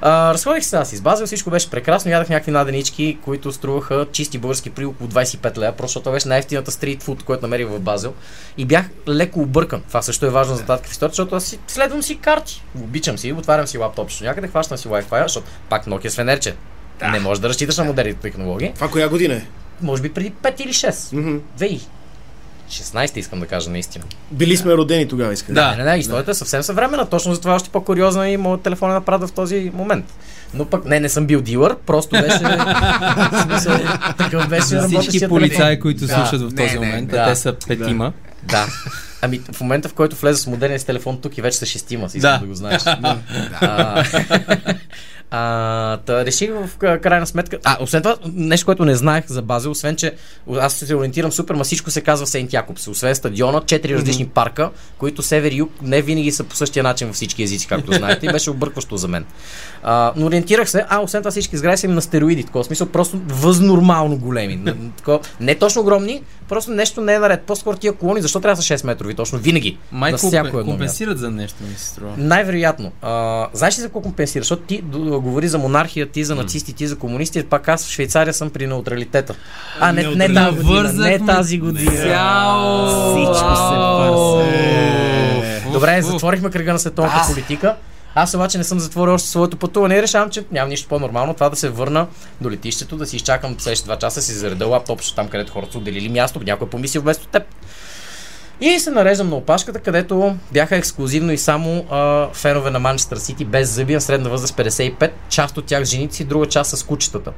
А, разходих се аз избазил, всичко беше прекрасно, ядах някакви наденички, които струваха чисти български при около 25 лева, просто това беше най-ефтината стрит фуд, което намерих в Базел. И бях леко объркан. Това също е важно за татък в историята, защото аз си следвам си карти. Обичам си, отварям си лаптоп, някъде хващам си Wi-Fi, защото пак Nokia с фенерче. Не можеш да разчиташ на модерните технологии. Това коя година е? Може би преди 5 или 6. 2016 искам да кажа наистина. Били сме родени тогава, искам. Да. Не, не, не, историята е съвсем съвременна. Точно затова е още по-куриозна и моят телефон е направен в този момент. Но пък не, не съм бил дилър, просто беше... [laughs] смисъл, такъв беше За всички полицаи, които Да. слушат в Не, този не, момент, да. а те са петима. Да. Ами, в момента, в който влезе с модерния телефон тук и вече са шестима, си искам Да. да, го знаеш. [laughs] А, А, та реших в крайна сметка. А, освен това, нещо, което не знаех за Базел, освен че аз се ориентирам супер, ма всичко се казва Сейнт Якобс. Освен стадиона, четири различни парка, които север и юг не винаги са по същия начин във всички езици, както знаете, и беше объркващо за мен. А, но ориентирах се, а освен това всички сгради са им на стероиди, такова смисъл, просто възнормално големи. Такова, не точно огромни, просто нещо не е наред. По-скоро тия колони, защо трябва да са 6 метрови, точно винаги. Май на всяко едно място. компенсират за нещо, ми се струва. Най-вероятно. А, знаеш ли за какво компенсира? Защото ти д- говори за монархия, ти за нацисти, ти за комунисти, пак аз в Швейцария съм при неутралитета. А, не, не, тази година, не тази година. Цяло! Всичко се Вау! Е, Добре, затворихме кръга на световната политика. Аз обаче не съм затворил още своето пътуване и решавам, че няма нищо по-нормално това да се върна до летището, да си изчакам следващите два часа, си зареда лаптоп, защото там където хората са отделили място, някой е помислил вместо теб. И се нареждам на опашката, където бяха ексклюзивно и само а, фенове на Манчестър Сити без зъби, на средна възраст 55, част от тях женици, друга част с кучетата.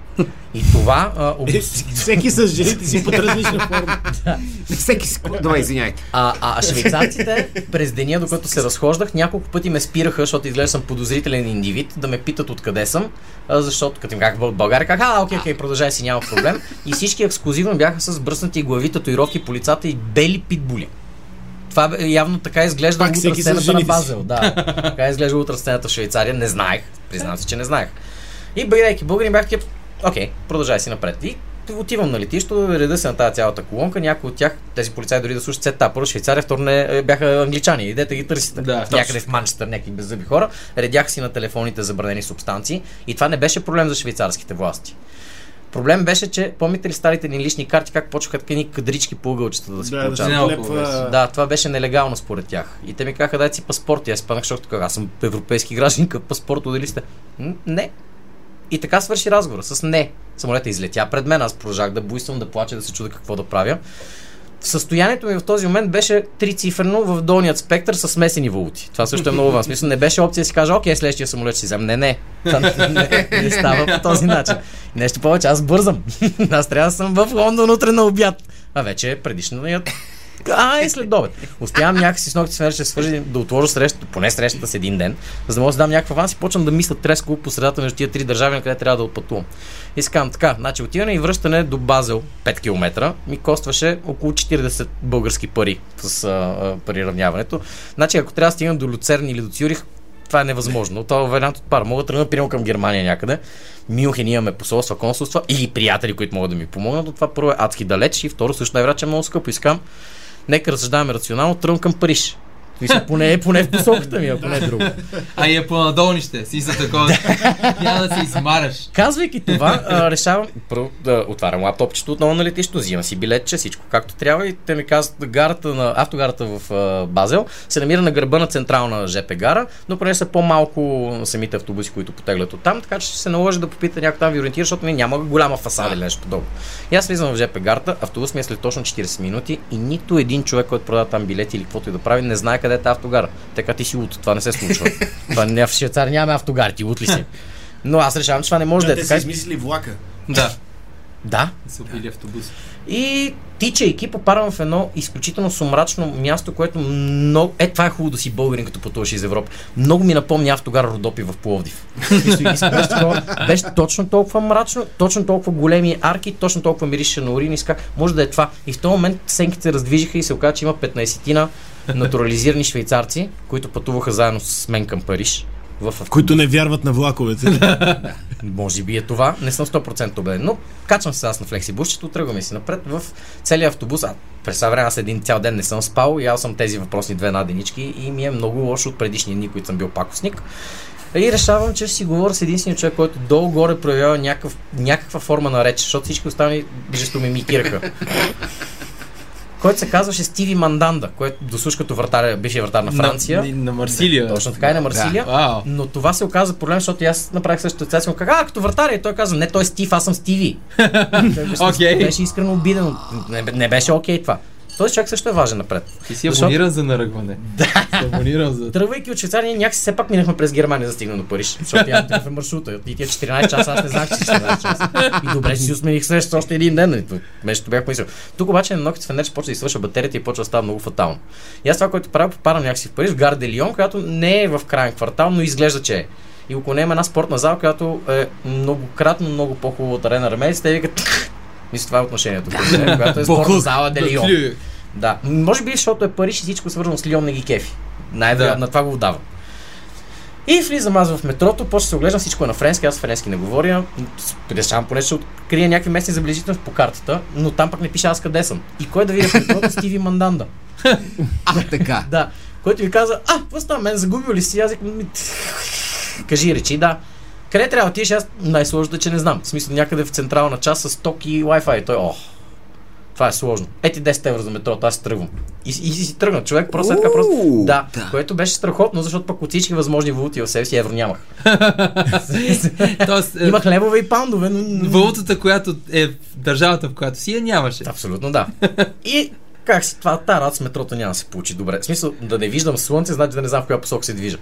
И това а, об... Е, Всеки с жените си под различна [laughs] форма. Всеки си... Добре, извиняйте. А, а швейцарците през деня, докато се разхождах, няколко пъти ме спираха, защото изглежда съм подозрителен индивид, да ме питат откъде съм, а, защото като им казах от България, казах, а, окей, окей, продължай си, няма проблем. И всички ексклюзивно бяха с бръснати глави, татуировки по лицата и бели питбули. Това явно така изглежда Пак утра сцената на. Базел. Да, така изглежда утра сцената в Швейцария. Не знаех, признавам се, че не знаех. И бидейки българин бях такива, окей, продължай си напред. И отивам на летището, реда се на тази цялата колонка, някои от тях, тези полицаи дори да слушат сета, първо Швейцария, второ не, е, бяха англичани, идете ги търсите. Да, някъде в Манчестър, някакви беззъби хора, редях си на телефоните забранени субстанции и това не беше проблем за швейцарските власти. Проблем беше, че помните ли старите ни лични карти, как почнаха така едни кадрички по ъгълчета да се Да, да получават? се Няма клепва. Да, това беше нелегално според тях. И те ми казаха, дай си паспорт. И аз спанах, защото така, аз съм европейски гражданин, какъв паспорт отдели сте? М, Не. И така свърши разговора с не. Самолета излетя пред мен, аз продължах да буйствам, да плача, да се чуда какво да правя. Състоянието ми в този момент беше трицифрено в долният спектър с смесени валути. Това също е много важно. Смисъл, не беше опция да си кажа, окей, следващия самолет ще си взем. Не, не. Това не, не става по този начин. Нещо повече, аз бързам. [laughs] аз трябва да съм в Лондон утре на обяд. А вече е предишният А, е след обед. Успявам някакси с ногти с ще свържи да отложа срещата, поне срещата с един ден, за да мога да дам някаква аванс и почвам да мисля треско по средата между тия три държави, на къде трябва да отпътувам. И си казвам така, значи отиване и връщане до Базел 5 км ми костваше около 40 български пари с а, а, приравняването. Значи ако трябва да стигна до Люцерн или до Цюрих, това е невъзможно. Това е вариант от пара. Мога да тръгна примерно към Германия някъде. Мюнхен имаме посолства, консулства или приятели, които могат да ми помогнат, но това първо е адски далеч и второ също най-вероятно е много скъпо. Искам, нека разсъждаваме рационално, тръгвам към Париж. Мисля, поне, поне в посоката ми, ако не е друго. А и е по-надолу ще, си са такова. [laughs] Няма да се измараш. Казвайки това, а, решавам първо да отварям лаптопчето отново на летището, взимам си билетче, всичко както трябва и те ми казват, гарата на автогарата в а, Базел се намира на гърба на централна ЖП гара, но поне са по-малко самите автобуси, които потеглят от там, така че ще се наложи да попита някой там ви ориентира, защото ми няма голяма фасада или нещо подобно. И аз влизам в ЖП гарата, автобус ми е след точно 40 минути и нито един човек, който продава там билети или каквото и да прави, не знае къде е тази автогара. Така ти си лут, това не се случва. [laughs] това не, в Швейцария нямаме автогари, ти лут ли си? Но аз решавам, че това не може да е Те така. си измислили влака. Да. Да. Са убили автобус. И тичайки попадам в едно изключително сумрачно място, което много... Е, това е хубаво да си българин, като пътуваш из Европа. Много ми напомня автогар Родопи в Пловдив. [laughs] Беше, точно толкова мрачно, точно толкова големи арки, точно толкова мирише на урин и ска, може да е това. И в този момент сенките се раздвижиха и се оказа, че има 15-тина натурализирани швейцарци, които пътуваха заедно с мен към Париж. В автобус. Които не вярват на влаковете. [laughs] Може би е това. Не съм 100% убеден. Но качвам се аз на флексибусчето, тръгваме си напред в целия автобус. А през това време аз един цял ден не съм спал, ял съм тези въпросни две наденички и ми е много лошо от предишни дни, които съм бил пакосник. И решавам, че ще си говоря с единствения човек, който долу-горе проявява някакъв, някаква форма на реч, защото всички останали жесто ми мимикираха. Който се казваше Стиви Манданда, който дослуш като вратар, бившия вратар на Франция. На, на Марсилия. Точно така и на Марсилия. Вау. Но това се оказа проблем, защото аз направих същото деца. Съм казал, а, като вратаря. И той каза, не, той е Стив, аз съм Стиви. [laughs] Той беше, беше искрено обиден. Не, не беше окей това. Този човек също е важен напред. Ти си абониран за наръгване. Да. Абониран за... Тръгвайки от Швейцария, ние някакси все пак минахме през Германия за да стигнем до Париж. Защото я в маршрута. И тия 14 часа, аз не знаех, че 14 часа. И добре, че си усмених среща още един ден. нали? Нещо бях помислил. Тук обаче на ногите фенер почва да извършва батерията и почва да става много фатално. И аз това, което правя, попадам някакси в Париж, в Гар де Лион, която не е в крайен квартал, но изглежда, че е. И около нея има една спортна зала, която е многократно много по-хубава от арена Ремец. Те викат, мисля, това е отношението, която е [laughs] спортна зала де Лион. Да, може би защото е Париж и всичко свързано с Лион не ги кефи. Най-вероятно Да. на това го отдавам. И влизам аз в метрото, да се оглеждам, всичко е на френски, аз френски не говоря. Решавам поне ще открия някакви местни забележителности по картата, но там пък не пише аз къде съм. И кой да видя в метрото? Стиви Манданда. [laughs] А, така. Да. Който ми каза, а, какво става, мен загубил ли си? Аз викам, «Ми, кажи, речи, да. Къде трябва да отидеш? Аз най-сложното е, че не знам. В смисъл някъде в централна част с ток и Wi-Fi. Той, ох, това е сложно. Ети 10 евро за метрото, аз тръгвам. И, и, и си тръгна човек, просто така просто. Да, да. което беше страхотно, защото пък от всички възможни валути в себе си евро нямах. [laughs] Тоест, е, Имах левове и паундове, но... валутата, която е в държавата, в която си, я нямаше. Абсолютно да. И как си това, тази рад с метрото няма да се получи добре. В смисъл да не виждам слънце, значи да не знам в коя посока се движа.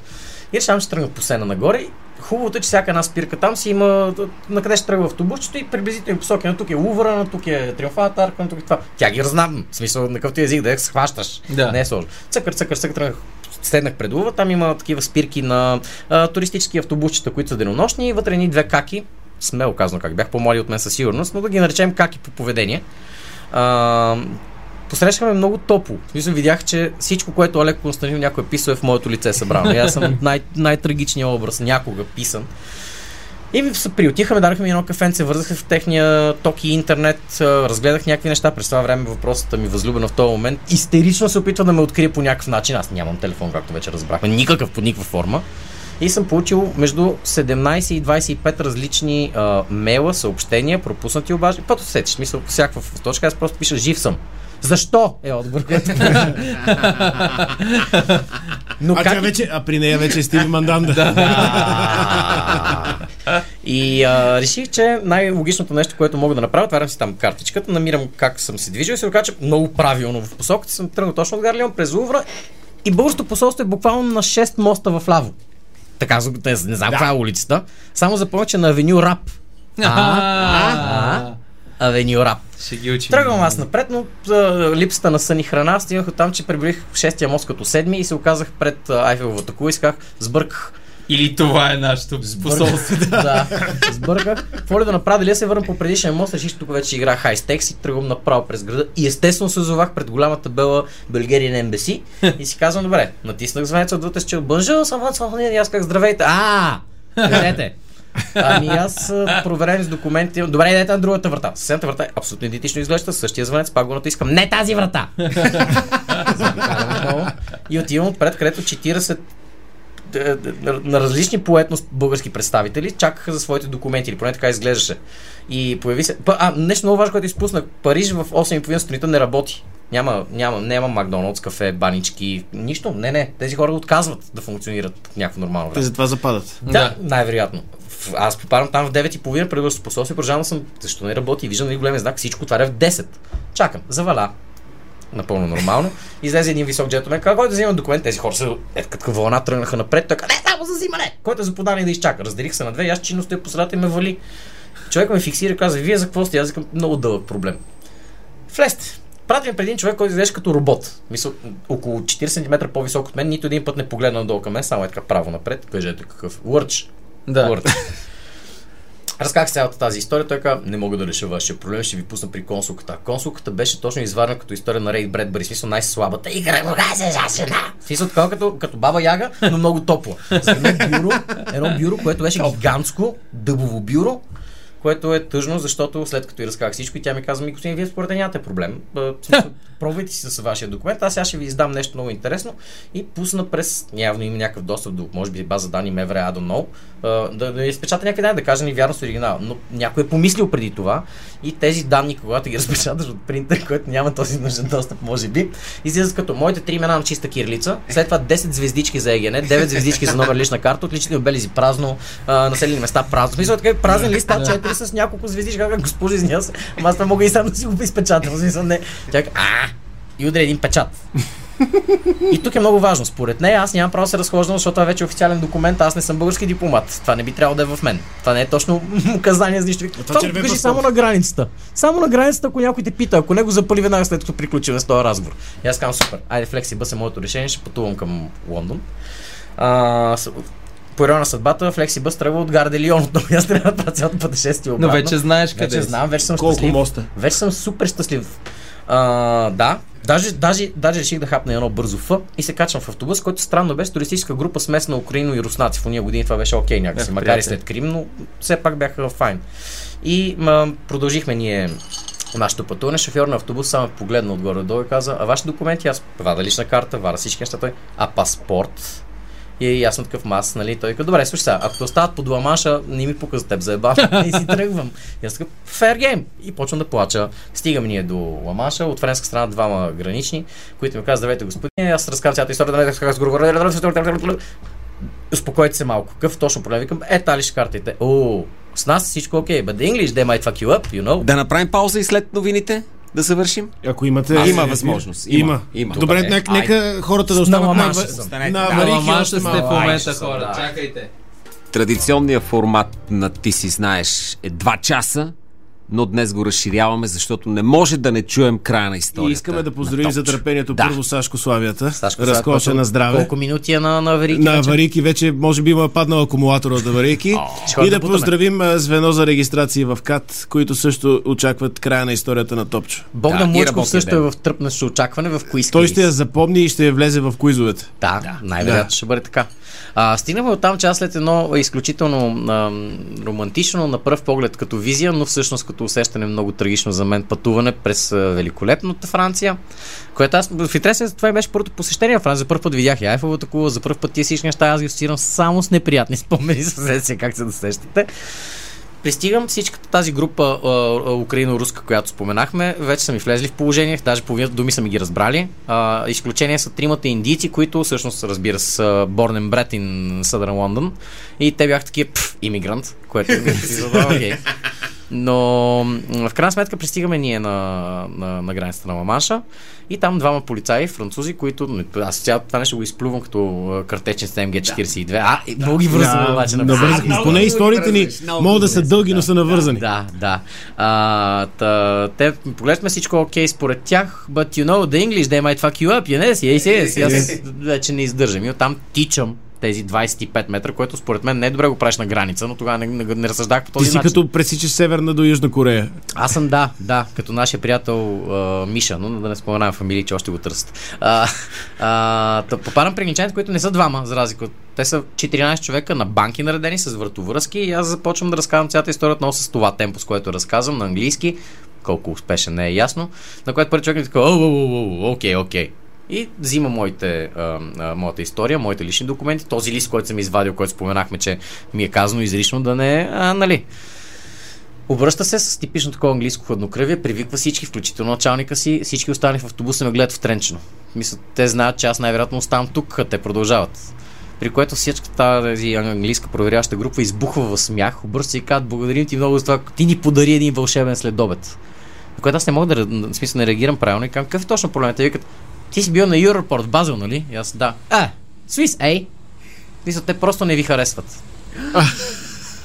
И решавам, че тръгна по сена нагоре. Хубавото е, че всяка една спирка там си има на къде ще тръгва автобусчето и приблизително посоки. На тук е Лувъра, на тук е Триумфалната арка, на тук е това. Тя ги разнам. В смисъл на какъвто език да я схващаш. Да. Не е сложно. Цъкър, цъкър, цъкър, тръгнах седнах пред Лува, там има такива спирки на а, туристически автобусчета, които са денонощни и вътре ни две каки, смело казано как, бях по-млади от мен със сигурност, но да ги наречем каки по поведение. А, посрещахме много топло. Смисъл видях, че всичко, което Олег Константинов някой е писал е в моето лице събрано. И аз съм [laughs] най- най-трагичният образ, някога писан. И се приотихаме, дадохме ми едно кафенце, вързах се в техния ток и интернет, разгледах някакви неща. През това време въпросата ми възлюбена в този момент истерично се опитва да ме открие по някакъв начин. Аз нямам телефон, както вече разбрахме, никакъв по никаква форма. И съм получил между 17 и 25 различни а, мейла, съобщения, пропуснати обаждания. Път усетиш, смисъл, всякаква точка, аз просто пиша жив съм. Защо е отговор, който Но А, тя вече, а при нея вече е Стиви Манданда. И а, реших, че най-логичното нещо, което мога да направя, отварям си там картичката, намирам как съм се движил и се оказа, че много правилно в посоката съм тръгнал точно от Гарлион през Лувра и българското посолство е буквално на 6 моста в ляво. Така, за- не, знам каква е улицата. Само запомня, че на авеню Рап. А, Авеню Рап. Ще ги учим. Тръгвам аз напред, но а, липсата на сън и храна стигнах от там, че прибрих шестия мост като седми и се оказах пред Айфеловата кула и казах, сбърках. Или това е нашето посолство. [laughs] да, сбърках. Какво ли да направя, дали да се върна по предишния мост, реших, че тук вече игра High и тръгвам направо през града. И естествено се озовах пред голямата бела Bulgarian Embassy и си казвам, добре, натиснах звънеца отвътре, че бънжа, съм вън, и аз как здравейте. А, гледайте. Ами аз проверен с документи. Добре, идете на другата врата. Съседната врата е абсолютно идентично изглежда. Същия звънец, пак го натискам. Не тази врата! [laughs] И отивам отпред, където 40 е, е, на различни по етност български представители чакаха за своите документи, или поне така изглеждаше. И появи се. А, нещо много важно, което изпуснах. Париж в 8.30 сутринта не работи. Няма, няма, няма Макдоналдс, кафе, банички, нищо. Не, не. Тези хора отказват да функционират някакво нормално Те време. затова западат. Да, Да. най-вероятно. Аз попадам там в 9.30 преди да се посолствие, продължавам съм, защо не работи, виждам един големия знак, всичко е в 10. Чакам, заваля. Напълно нормално. Излезе един висок джентлмен, каза, който да взима документ, тези хора са е, като вълна тръгнаха напред, той каза, не, само за взимане, който е за подание да изчака. Разделих се на две, и аз чинно стоя по средата и ме вали. Човек ме фиксира и каза, вие за какво сте? Аз викам, много дълъг проблем. Влезте. Прати ме пред един човек, който изглежда като робот. Мисля, около 40 см по-висок от мен, нито един път не погледна надолу към мен, само е така право напред. Кажете какъв. Лърч. Да. Лърч. Разказах цялата тази история, той каза, не мога да реша вашия проблем, ще ви пусна при консулката. Консулката беше точно изварена като история на Рейд Бредбъри, в смисъл най-слабата игра, кога се. В смисъл така като, като баба яга, но много топло. За едно бюро, едно бюро, което беше гигантско, дъбово бюро, което е тъжно, защото след като и разказах всичко, и тя ми каза, ми господин, вие според нямате проблем. Смисъл, [laughs] Пробвайте си с вашия документ, аз сега ще ви издам нещо много интересно и пусна през, явно има някакъв достъп до, може би база данни Мевре, I don't know, а, да, да изпечата някакви данни, да каже ни вярно с оригинал. Но някой е помислил преди това и тези данни, когато ги [laughs] разпечаташ от принтер, който няма този нужен достъп, може би, излизат като моите три имена на чиста кирлица, след това 10 звездички за ЕГН, 9 звездички за номер лична карта, отлични белези празно, а, населени места празно. Смисъл така празен лист, а 4 с няколко звездички, как госпожа извиня се, ама аз това мога и сам да си го изпечатам. В Смисъл не. Тя а, и удари един печат. И тук е много важно. Според нея аз нямам право да се разхождам, защото това вече е официален документ, аз не съм български дипломат. Това не би трябвало да е в мен. Това не е точно [laughs] указание за нищо. Това, червен кажи само на границата. Само на границата, ако някой те пита, ако не го запали веднага след като приключим с този разговор. И аз казвам супер. Айде, флекси бъс е моето решение, ще пътувам към Лондон. А, по на съдбата, Флекси Бъс тръгва от Гарде Лион, аз трябва да правя цялото пътешествие Но обратно. вече знаеш къде Вече си. знам, вече съм Колко щастлив. моста? Вече съм супер щастлив. А, да, даже, даже, даже реших да хапна едно бързо Ф и се качвам в автобус, който странно беше туристическа група смес на украино и руснаци. В уния години това беше окей някакси, Бяха макар и след Крим, но все пак бяха файн. И ма, продължихме ние нашето пътуване. Шофьор на автобус само погледна отгоре долу и каза, а ваши документи, аз вада лична карта, вада всички неща, той, а паспорт? И аз съм такъв мас, нали? Той каза, добре, слушай сега, ако остават под ламаша, не ми пука за теб заебав [laughs] и си тръгвам. И аз такъв, fair game. И почвам да плача. Стигаме ние до ламаша, от френска страна двама гранични, които ми казват, здравейте господин, аз разказвам цялата история, да не с говоря. Успокойте се малко. Какъв точно проблем? Викам, е, тали ще картите. О, с нас всичко окей, but the English, they might fuck you up, you know. Да направим пауза и след новините да завършим? Ако имате... Аз- Има възможност. Има. Има. Има. Добре, Добре, нека, нека хората да На останат на, на, Да, аварийки още сте в момента, хора. да. Чакайте. Традиционният формат на Ти си знаеш е 2 часа, но днес го разширяваме, защото не може да не чуем края на историята. И искаме да поздравим за търпението Да. първо Сашко Славията. Сашко, Разкоша на здраве. Колко минути е на, на аварийки? На вече? аварийки вече може би му е паднал акумулатора от аварийки. Ще и да поздравим звено за регистрация в КАТ, които също очакват края на историята на Топчо. Богдан Да, Мучков също ден. е в тръпнащо очакване в куиз. Той ще я запомни и ще я влезе в куизовете. Да, да най-вероятно Да. ще бъде така. А, стигнахме от там, че след едно изключително а, романтично на пръв поглед като визия, но всъщност като усещане много трагично за мен пътуване през великолепната Франция, което аз в интересен това беше първото посещение в Франция. За първ път видях и Айфеловата кула, за първ път тия всички неща аз ги асоциирам само с неприятни [laughs] спомени, със се как се да сещате. Пристигам всичката тази група украино-руска, която споменахме, вече са ми влезли в положение, даже половината думи са ми ги разбрали. А, изключение са тримата индийци, които всъщност, разбира се, са born and bred in Southern London. И те бяха такива, иммигрант, което [laughs] ми окей. Но в крайна сметка пристигаме ние на, на, на границата на Ламанша и там двама полицаи, французи, които аз цялото това нещо го изплювам като а, картечен с МГ-42. А, и много ги връзвам обаче на навързахме. много Поне историите ни могат да са дълги, да. но са навързани. Да, да. А, та, те погледнахме всичко окей според тях, but you know the English, they might fuck you up, yes, yes, yes. И аз вече не издържам. И оттам тичам тези 25 метра, което според мен не е добре го правиш на граница, но тогава не, не, не разсъждах по Ти този си начин. като пресичаш Северна до Южна Корея. Аз съм да, да, като нашия приятел а, Миша, но да не споменавам фамилии, че още го търсят. А, а, попадам при англичаните, които не са двама, за разлика от... Те са 14 човека на банки наредени с вратовръзки и аз започвам да разказвам цялата история отново с това темпо, с което разказвам на английски. Колко успешен не е ясно. На което първи човек ми така, окей, окей. И взима моите, а, а, моята история, моите лични документи, този лист, който съм извадил, който споменахме, че ми е казано изрично да не, а, нали, Обръща се с типично такова английско хладнокръвие, привиква всички, включително началника си, всички останали в автобуса ме гледат втренчено. Мисля, те знаят, че аз най-вероятно оставам тук, а те продължават. При което всички тази английска проверяваща група избухва в смях, обръща се и казват, благодарим ти много за това, ти ни подари един вълшебен следобед. На което аз не мога да, в смисъл, не реагирам правилно и казвам, какъв е точно проблемът? Те викат, ти си бил на в Базел, нали? И аз, да. А, Свис, ей! Мисля, те просто не ви харесват.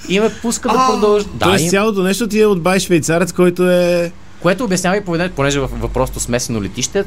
И ме пуска да продължа. Да, Тоест и- цялото нещо ти е от бай швейцарец, който е... което обяснява и поведението, понеже в въпросто смесено летище,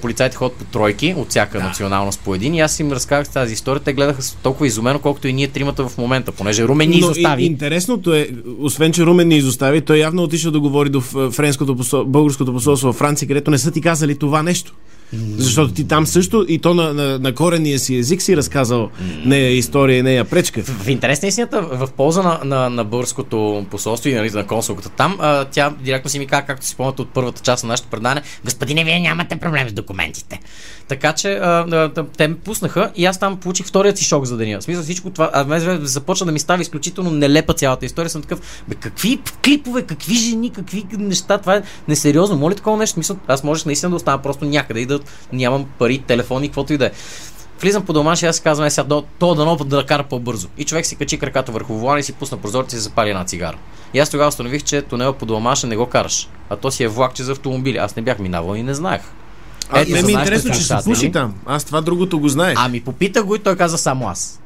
полицайите ходят по тройки от всяка националност по един и аз им разказах тази история. Те гледаха толкова изумено, колкото и ние тримата в момента, понеже Румен ни изостави. и- интересното е, освен че Румен ни изостави, той явно отишъл да говори до френското посол... българското посолство във Франция, където не са ти казали това нещо. Защото ти там също и то на, на, на корения си език си разказал нея история и нея пречка. В интерес на истината, в полза на, на, на българското посолство и нали, на консулката там, а, тя директно си ми каза, както си спомняте от първата част на нашето предане, господине, вие нямате проблем с документите. Така че а, а, те ме пуснаха и аз там получих вторият си шок за деня. В смисъл всичко това, а мен започна да ми става изключително нелепа цялата история. Съм такъв, бе, какви клипове, какви жени, какви неща, това е несериозно. Моля такова нещо. Мисъл, аз можеш наистина да остана просто някъде и да нямам пари, телефони, каквото и да е. Влизам по домаш и аз казвам, е, сега до, то дано да кара по-бързо. И човек си качи краката върху волана и си пусна прозореца и запали една цигара. И аз тогава установих, че тунела по домаша не го караш. А то си е влакче за автомобили. Аз не бях минавал и не знаех. А, Ето, не ми е интересно, че се пуши там. Аз това другото го знаех. Ами попитах го и той каза само аз.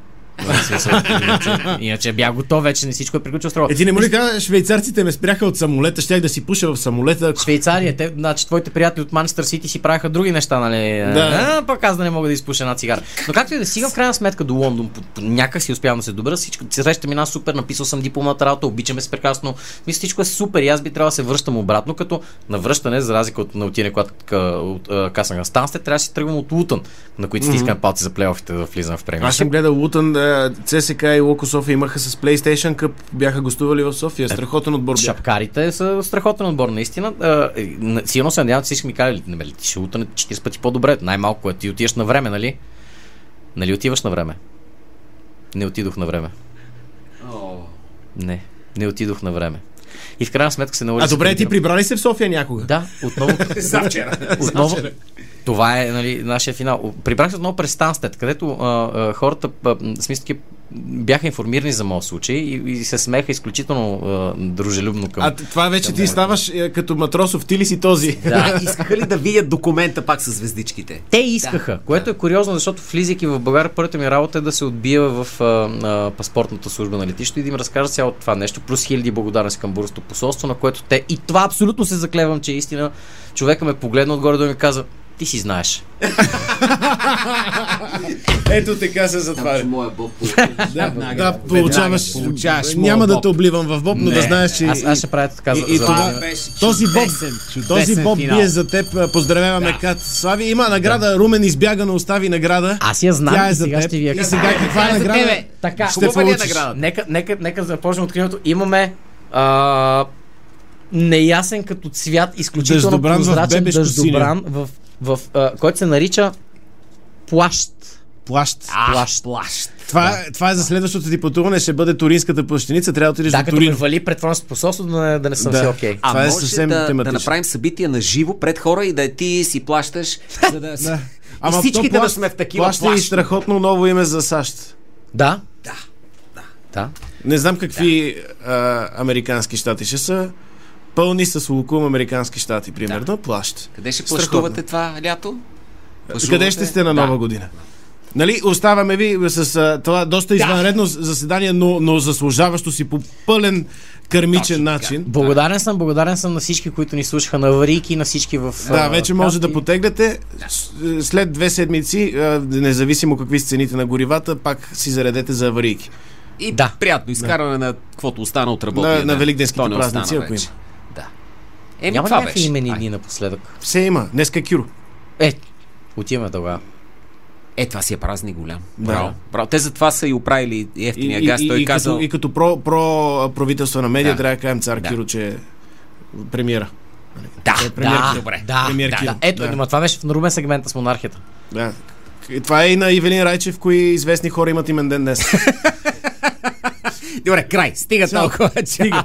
Иначе, бях готов, вече не всичко е приключило строго. Е, ти не му ли кажа, швейцарците ме спряха от самолета, щях да си пуша в самолета. Швейцария, те, значи, твоите приятели от Манчестър Сити си правиха други неща, нали? Да. А, пък аз да не мога да изпуша една цигара. Но както и да стигам в крайна сметка до Лондон, по, по, някак си успявам да се добра, всичко, среща мина супер, написал съм дипломната работа, обичаме се прекрасно. Мисля, всичко е супер и аз би трябвало да се връщам обратно, като на връщане, за разлика от на отине, когато от на станците, трябва да си тръгвам от Лутън, на които стискаме палци за плейофите да влизам в премия. Аз съм гледал Лутън, да, ЦСК и Локо София имаха с PlayStation Cup, бяха гостували в София. Страхотен отбор бяха. Шапкарите са страхотен отбор, наистина. Сигурно се надявам, че всички ми казали, не бе, ли, ти ще утане 40 пъти по-добре. Най-малко е, ти отиваш на време, нали? Нали отиваш на време? Не отидох на време. Не, не отидох на време. И в крайна сметка се наложи. А добре, ти прибрали се в София някога? Да, отново. [laughs] отново. Това е нали, нашия финал. Прибрах се отново през Станстед, където а, а, хората, а, смисъл, бяха информирани за моят случай и, и се смеха изключително а, дружелюбно към. А това вече ти ставаш е, като матросов, ти ли си този? Да. [laughs] Искаха ли да видят документа пак с звездичките? Те искаха, което е куриозно, защото влизайки в България, първата ми работа е да се отбия в а, а, паспортната служба на летището и да им разкажа цялото това нещо, плюс хиляди благодарности към българското посолство, на което те, и това абсолютно се заклевам, че е истина, човека ме погледна отгоре да ми каза, ти си знаеш. [laughs] Ето така се затваря. моя боб [laughs] Да, да, получаваш. получаваш Няма да те обливам в боб, но да знаеш, че. Аз, аз ще правя така и, и за това, този боб, този боб бие за теб. Поздравяваме, Кат. Слави, има награда. Румен избяга, но остави награда. Аз я знам Тя е за сега теб. ще ви И кажа. сега каква е награда? Така, Ще е получиш. Нека, нека, нека да започнем откриването. Имаме а, неясен като цвят, изключително Дъждобран в прозрачен бебешко дъждобран, в, в, а, който се нарича плащ. Плащ. Плащ. плащ. Това, това е за следващото ти пътуване. Ще бъде Туринската плащеница. Трябва да отидеш Да, до като ме Турин. вали пред фронтското посолство, да не, да не съм Да. си окей. А Това е съвсем да, да тематично. направим събития на живо пред хора и да ти си плащаш, за да... [laughs] Да. и всичките то да сме в такива Плаща и плащ. страхотно ново име за САЩ. Да? Да. Не знам какви а, американски щати ще са. Пълни с лукум американски щати, примерно, да. плащ. Къде ще Страхотно. плащувате това лято? Къде ще сте на нова Да. година? Нали, оставаме ви с а, това доста извънредно заседание, но, но заслужаващо си по пълен кърмичен Точно начин. Благодарен съм, благодарен съм на всички, които ни слушаха на аварийки, на всички в... Да, вече може да касти. потеглете. С- След две седмици, независимо какви са цените на горивата, пак си заредете за аварийки. И Да. приятно изкарване на каквото остана от работния На- на великденските празници, ако има. Еми, Няма ли това беше. имени Ай. дни напоследък? Все има. Днеска е Кюро. Е, отиваме тогава. Е, това си е празник голям. Да. Браво. Браво. Те затова са и оправили ефтиния и, газ. Той и, казал... като, и като про, про правителствена медия Да. трябва да кажем цар Да. Киро, че е премиера. Да, Е, премиер да, Киро. добре. Да, Премиер да, Киро. да. Ето, Да. това беше в Норубен сегмента с монархията. Да. И Това е и на Ивелин Райчев, кои известни хора имат имен ден днес. [laughs] Добре, край. Стига Чао. толкова. Стига.